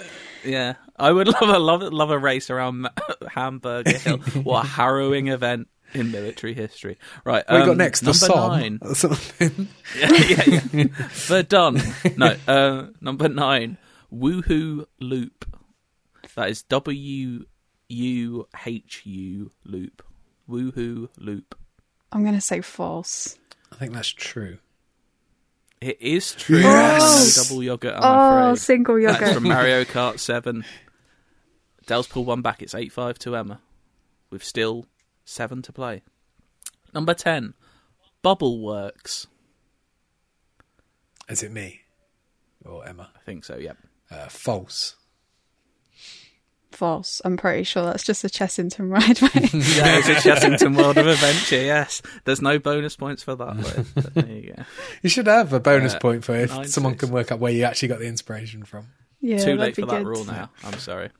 Yeah, I would love a love love a race around Hamburger Hill. What a harrowing event in military history. Right, What you got um, next? The number Somme nine. or something? yeah, yeah, yeah. Verdun. No, uh, number nine. Wuhu Loop. That is W U H U Loop. Wuhu Loop. I'm going to say false. I think that's true. It is true. Yes! No double yogurt. I'm oh, afraid. single That's yogurt. from Mario Kart 7. Dale's pulled one back. It's 8 5 to Emma. With still seven to play. Number 10. Bubble Works. Is it me or Emma? I think so, yep. Uh, false. false. I'm pretty sure that's just a Chessington ride. Right? Yeah, it's a Chessington World of Adventure, yes. There's no bonus points for that, though. But there you go. You should have a bonus Uh, point for if nine, someone six. can work out where you actually got the inspiration from. yeah, Too late be for that good. rule now. I'm sorry.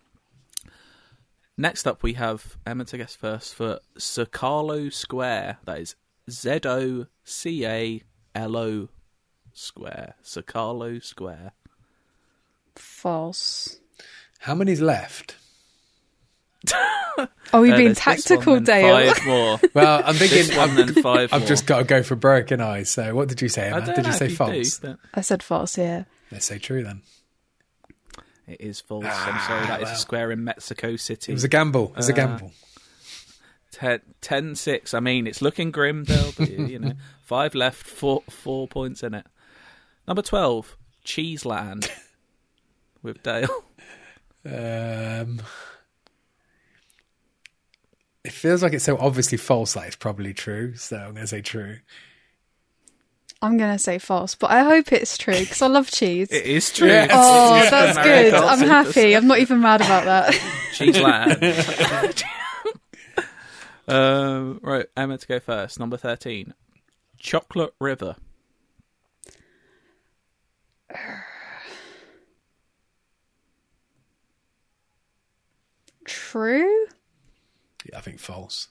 Next up, we have Emma to guess first for Zocalo Square. That is Z O C A L O Square. Zocalo Square. False. How many's left? Oh, we've Uh, been there's this tactical, one, then Dale. Five more. Well, I'm thinking one, then five I've more. just got to go for broken eyes. So, what did you say, I Emma? don't Did you know say if do, false? but I said false. Yeah. Let's say true then. It is false. I'm sorry. That is a square in Mexico City. It was a gamble. It was a Uh, gamble. 10 6. I mean, it's looking grim, Dale, but you know, five left, four four points in it. Number 12, Cheeseland with Dale. Um, it feels like it's so obviously false that it's probably true. So I'm going to say true. I'm gonna say false, but I hope it's true because I love cheese. It is true. Yes. oh, Yeah. that's Mario good. Kart I'm happy. I'm not even mad about that. Cheeseland. um, right, Emma to go first. Number 13, Chocolate River. True. Yeah, I think false.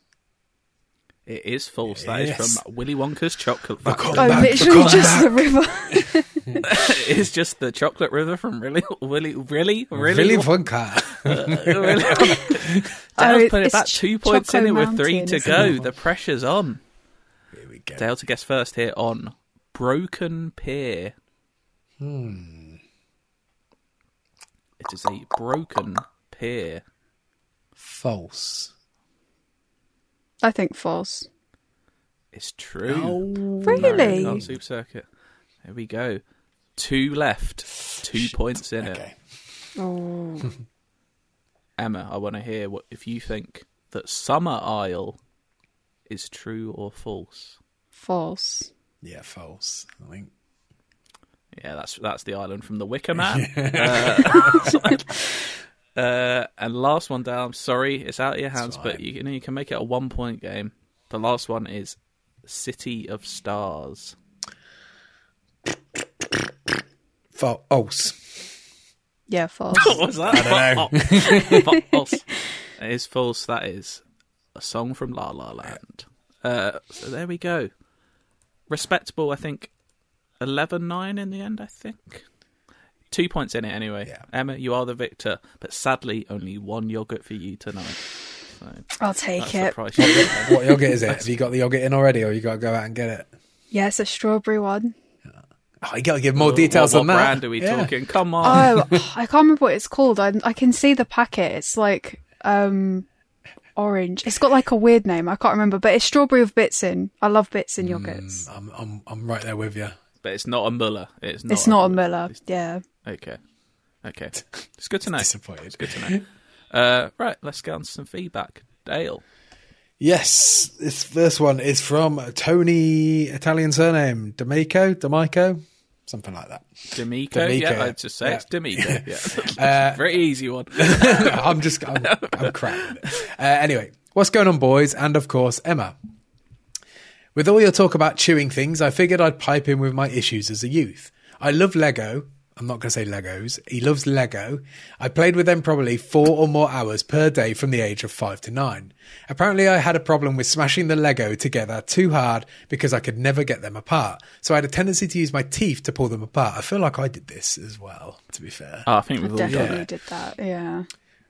It is false. That is Yes. from Willy Wonka's Chocolate Come Factory. back, oh, literally come just back. the river. it's just the chocolate river from really, really, really, really, Really Wonka. really. Oh, Dale's put it back two points in Choco it with three to go. The pressure's on. Here we go. Dale to guess first here on Broken Pier. Hmm. It is a broken pier. False. I think false. It's true. Oh, Really? On Super Circuit. There we go. Two left. Two points in it. Oh, Emma, I want to hear what if you think that Summer Isle is true or false. false. Yeah, false. I think. Yeah, that's that's the island from the Wicker Man. uh, uh, and last one down. I'm sorry, it's out of your hands, but you, you know you can make it a one point game. The last one is City of Stars. False. Yeah, false. What was that? I don't know. false. It is false. That is a song from La La Land. Uh, so there we go. Respectable, I think. 11-9 in the end, I think. Two points in it anyway. Yeah. Emma, you are the victor, but sadly, only one yogurt for you tonight. So I'll take it. price you pay. What yogurt is it? Have you got the yogurt in already, or you got to go out and get it? Yeah, it's a strawberry one. Oh, you got to give more details what, on what that. brand are we Yeah. talking? Come on. Oh, I can't remember what it's called. I, I can see the packet. It's like um orange. It's got like a weird name. I can't remember, but it's strawberry with bits in. I love bits in yogurts. I'm, I'm, I'm right there with you. But it's not a Muller. It's not, it's not a Miller. Yeah. Okay. Okay. It's good to know. Disappointed. Good to know. Uh, right, let's get on to some feedback. Dale. Yes, this first one is from Tony, Italian surname, D'Amico, D'Amico, something like that. D'Amico. D'Amico, Yeah, I'd just say yeah. it's D'Amico. Yeah. Uh, Very easy one. I'm just, I'm, I'm crap it. Uh, anyway, what's going on, boys? And of course, Emma. With all your talk about chewing things, I figured I'd pipe in with my issues as a youth. I love Lego. I'm not going to say Legos. He loves Lego. I played with them probably four or more hours per day from the age of five to nine. Apparently, I had a problem with smashing the Lego together too hard because I could never get them apart. So I had a tendency to use my teeth to pull them apart. I feel like I did this as well, to be fair. Oh, I think we've all done Definitely it. did that. Yeah.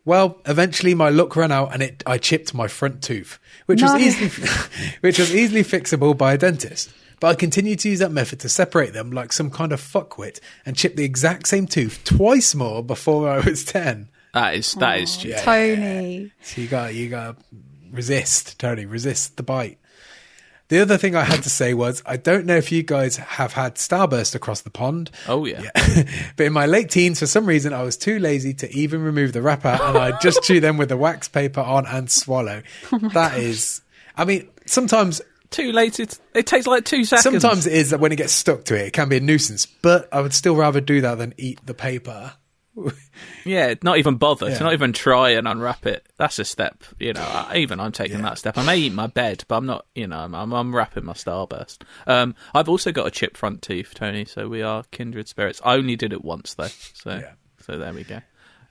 Well, eventually my luck ran out and it I chipped my front tooth, which No. was easily which was easily fixable by a dentist. But I continued to use that method to separate them like some kind of fuckwit and chip the exact same tooth twice more before I was 10. That is that is stupid. Tony. So you got you got to resist, Tony, resist the bite. The other thing I had to say was I don't know if you guys have had Starburst across the pond, Oh yeah. but in my late teens, for some reason, I was too lazy to even remove the wrapper, and I just chew them with the wax paper on and swallow. that is, I mean, sometimes, Too late. It, it takes like two seconds. sometimes it is that when it gets stuck to it, it can be a nuisance. But I would still rather do that than eat the paper. Yeah, not even bother. Yeah. To not even try and unwrap it. That's a step. You know, I, even I'm taking that step. I may eat my bed, but I'm not. You know, I'm, I'm, I'm wrapping my starburst. Um, I've also got a chipped front tooth, Tony. So we are kindred spirits. I only did it once though. So Yeah. so there we go.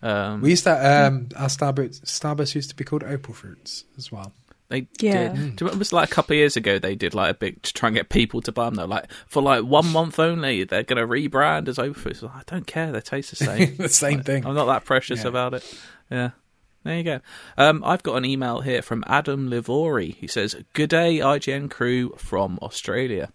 Um, We used to, um, our Starburst, Starburst used to be called Opal Fruits as well. They Yeah. did. Do you remember it was like a couple of years ago? They did like a big to try and get people to buy them. Though, like for like one month only, they're going to rebrand as Opal Fruits. I don't care. They taste the same. the same thing. I'm not that precious Yeah. about it. Yeah. There you go. Um, I've got an email here from Adam Livori. He says, Good day, IGN crew from Australia.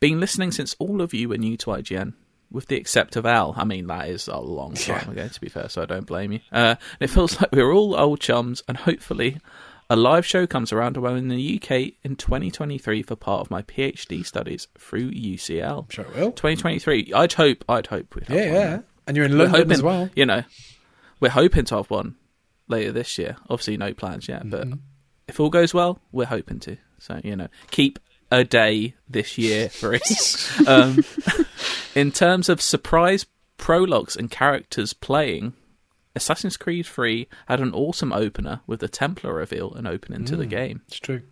Been listening since all of you were new to IGN, with the except of Al. I mean, that is a long time Yeah. ago, to be fair, so I don't blame you. Uh, and it feels like we're all old chums, and hopefully a live show comes around when I'm in the UK in 2023 for part of my PhD studies through UCL. Sure it will. 2023. I'd hope. I'd hope we'd have Yeah, one yeah. And you're in London hoping, as well. You know, we're hoping to have one later this year. Obviously, no plans yet, but Mm-hmm. if all goes well, we're hoping to. So you know, keep a day this year for us. um, in terms of surprise prologues and characters playing, Assassin's Creed 3 had an awesome opener with the Templar reveal and opening Mm. to the game. It's true.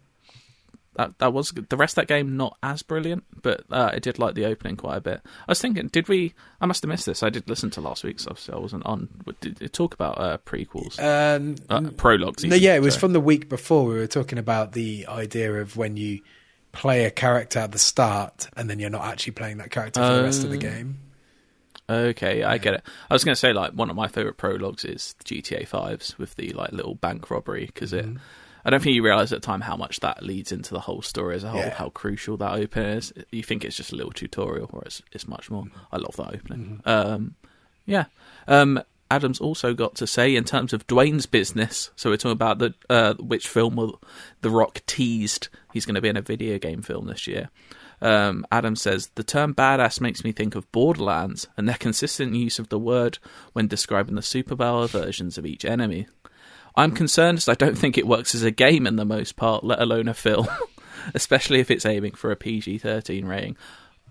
That that was the rest of that game not as brilliant, but uh, I did like the opening quite a bit. I was thinking, did we? I must have missed this. I did listen to last week's. Obviously, I wasn't on. Did it talk about uh, prequels, Um, uh, prologues? No, yeah, it was from the week before. We were talking about the idea of when you play a character at the start and then you're not actually playing that character for the rest of the Oh. game. Okay, I get it. I was going to say like one of my favorite prologues is GTA Fives with the like little bank robbery because it. I don't think you realize at the time how much that leads into the whole story as a whole. Yeah. How crucial that open is. You think it's just a little tutorial, whereas it's much more. I love that opening. Um, yeah. Um, Adams also got to say in terms of Dwayne's business. So we're talking about the uh, which film will The Rock teased he's going to be in a video game film this year. Um, Adam says the term badass makes me think of Borderlands and their consistent use of the word when describing the superpower versions of each enemy. I'm concerned as I don't think it works as a game in the most part, let alone a film, especially if it's aiming for a PG-13 rating.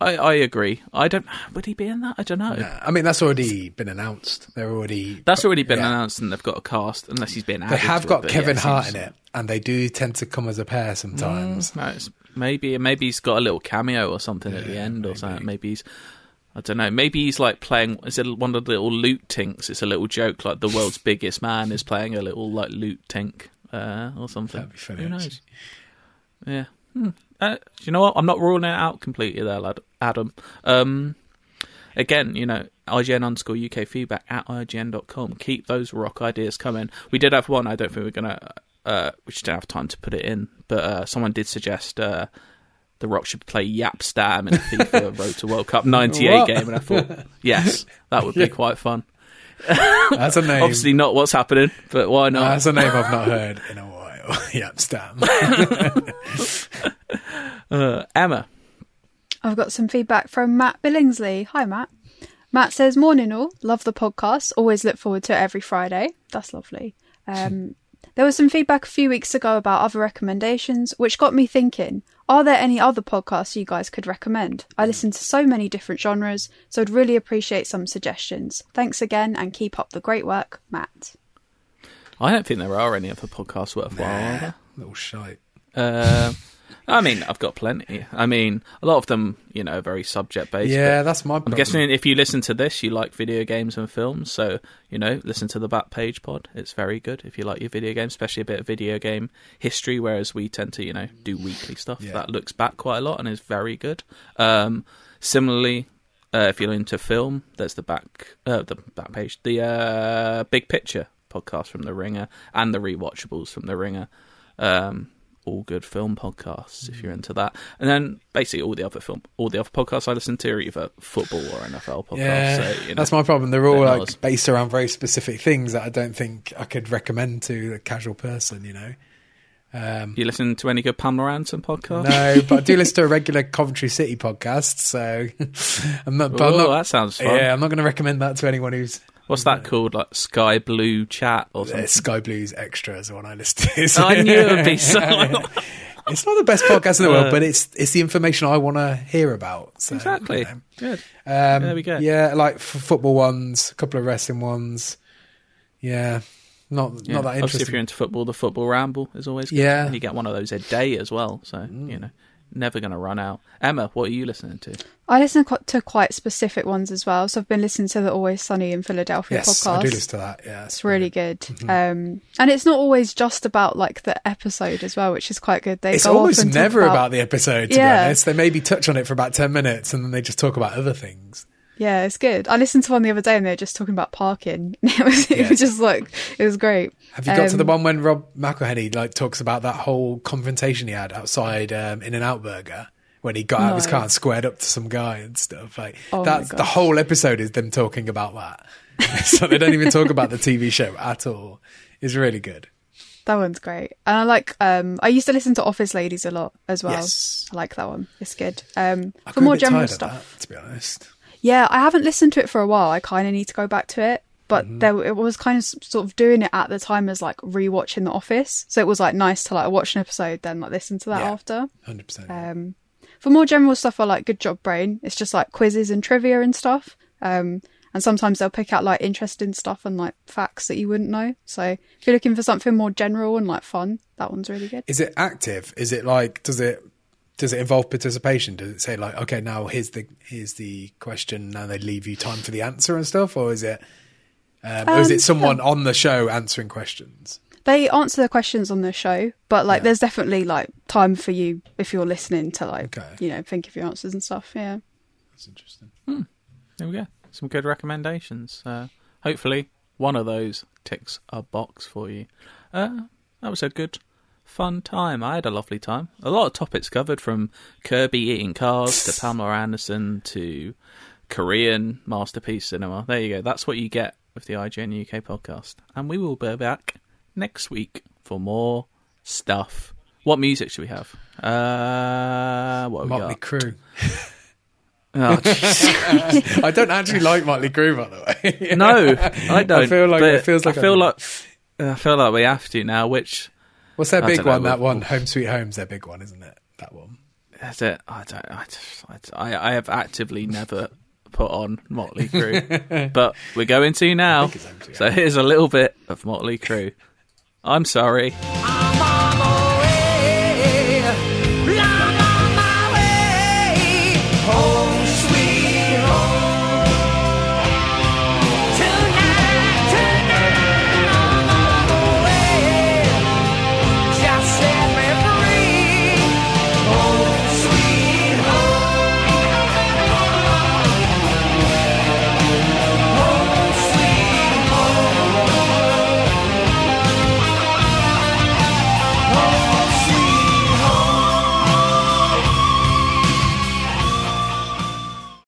I, I agree. I don't. Would he be in that? I don't know. Yeah, I mean, that's already been announced. They're already. That's already been Yeah. announced, and they've got a cast, unless he's been. They have got it, Kevin yeah, Hart seems- in it, and they do tend to come as a pair sometimes. No, it's- maybe maybe he's got a little cameo or something at the Yeah, end or something. Maybe he's I don't know. Maybe he's like playing. Is it one of the little loot tinks? It's a little joke, like the world's biggest man is playing a little like loot tink uh, or something. That'd be funny, Who knows? actually. Yeah. Hmm. Uh, do you know what? I'm not ruling it out completely there, lad. Adam. Um, again, you know, IGN underscore UK feedback at IGN.com. Keep those rock ideas coming. We did have one. I don't think we're gonna. Uh, we just don't have time to put it in. But uh, someone did suggest uh, the Rock should play Jaap Stam in a FIFA Road to World Cup '98 What? game, and I thought, yes, that would be Yeah. quite fun. That's a name. Obviously, not what's happening, but why not? That's a name I've not heard in a while. Jaap, Stam. Uh, Emma, I've got some feedback from Matt Billingsley. Hi, Matt. Matt says, Morning all. Love the podcast. Always look forward to it every Friday. That's lovely. Um, there was some feedback a few weeks ago about other recommendations, which got me thinking are there any other podcasts you guys could recommend? I listen to so many different genres, so I'd really appreciate some suggestions. Thanks again and keep up the great work, Matt. I don't think there are any other podcasts worthwhile. there? Little shite. Uh, I mean, I've got plenty. I mean, a lot of them, you know, are very subject based. Yeah, that's my I'm guessing if you listen to this, you like video games and films. So, you know, listen to the Back Page Pod. It's very good if you like your video games, especially a bit of video game history, whereas we tend to, you know, do weekly stuff. Yeah. That looks back quite a lot and is very good. Um, similarly, uh, if you're into film, there's the back uh, the back page, the uh, Big Picture podcast from The Ringer, and the Rewatchables from The Ringer. Um, all good film podcasts if you're into that, and then basically all the other film, all the other podcasts I listen to are either football or NFL podcasts. Yeah, so, you know, that's my problem. They're all they're like based around very specific things that I don't think I could recommend to a casual person. You know. Um, You listen to any good Pamela Anderson podcast? no, but I do listen to a regular Coventry City podcast, so I'm not. But I'm oh, not that sounds fun. yeah, I'm not going to recommend that to anyone who's What's that called? Like Sky Blue Chat or something? uh, Sky Blues Extra is the one I listen to. So- I knew it would be so. it's not the best podcast in the world, Uh, but it's it's the information I want to hear about. So, exactly. you know. Good. Um, There we go. Yeah, like f- football ones, a couple of wrestling ones. Yeah, not Yeah. not that Obviously, if you're into football, the football ramble is always good. Yeah. And you get one of those a day as well. So, you know, never going to run out. Emma, what are you listening to? I listen to quite specific ones as well. So I've been listening to the Always Sunny in Philadelphia yes, podcast. I do listen to that. Yeah, It's really good. Um, and it's not always just about like the episode as well, which is quite good. They It's go almost and talk never about, the episode. To Yeah. be honest, they maybe touch on it for about ten minutes, and then they just talk about other things. Yeah, it's good. I listened to one the other day and they were just talking about parking. It was, it Yeah. was just like it was great. Have you got to the Um, one when Rob McElhenney like talks about that whole confrontation he had outside um, In-N-Out Burger when he got out of his car and squared up to some guy and stuff? Like Oh that's the whole episode is them talking about that. so they don't even talk about the TV show at all. It's really good. That one's great. And I like um I used to listen to Office Ladies a lot as well. Yes. I like that one. It's good. Um I for more general stuff. that, to be honest. Yeah, I haven't listened to it for a while. I kind of need to go back to it. But Mm-hmm. there, it was kind of sort of doing it at the time as like rewatching The Office. So it was like nice to like watch an episode, then like listen to that Yeah. after. Hundred percent. Um, for more general stuff, I like Good Job Brain. It's just like quizzes and trivia and stuff. Um, and sometimes they'll pick out like interesting stuff and like facts that you wouldn't know. So if you're looking for something more general and like fun, that one's really good. Is it active? Is it like does it does it involve participation? Does it say like okay now here's the here's the question and they leave you time for the answer and stuff, or is it um, or is Um, it someone on the show answering questions? they answer the questions on the show, but like Yeah. there's definitely like time for you if you're listening to like Okay. you know think of your answers and stuff. Yeah. That's interesting. There we go. Some good recommendations. Uh, hopefully, one of those ticks a box for you. Uh, that was a good, fun time. I had a lovely time. A lot of topics covered from Kirby eating cars to Pamela Anderson to Korean masterpiece cinema. There you go. That's what you get with the IGN UK podcast. And we will be back next week for more stuff. What music should we have? Uh, what have we Motley got? Crue. Oh. I don't actually like Motley Crue, by the way. No, I don't. feel like- it feels like I feel I- like I feel like we have to now. Which What's their I big don't know, one? That one, Home Sweet Home's their big one, isn't it? That one. is it? I don't. I, just- I, I have actively never put on Motley Crue, but we're going to now. it's Home Sweet So here's a little bit of Motley Crue. I'm sorry. Ah.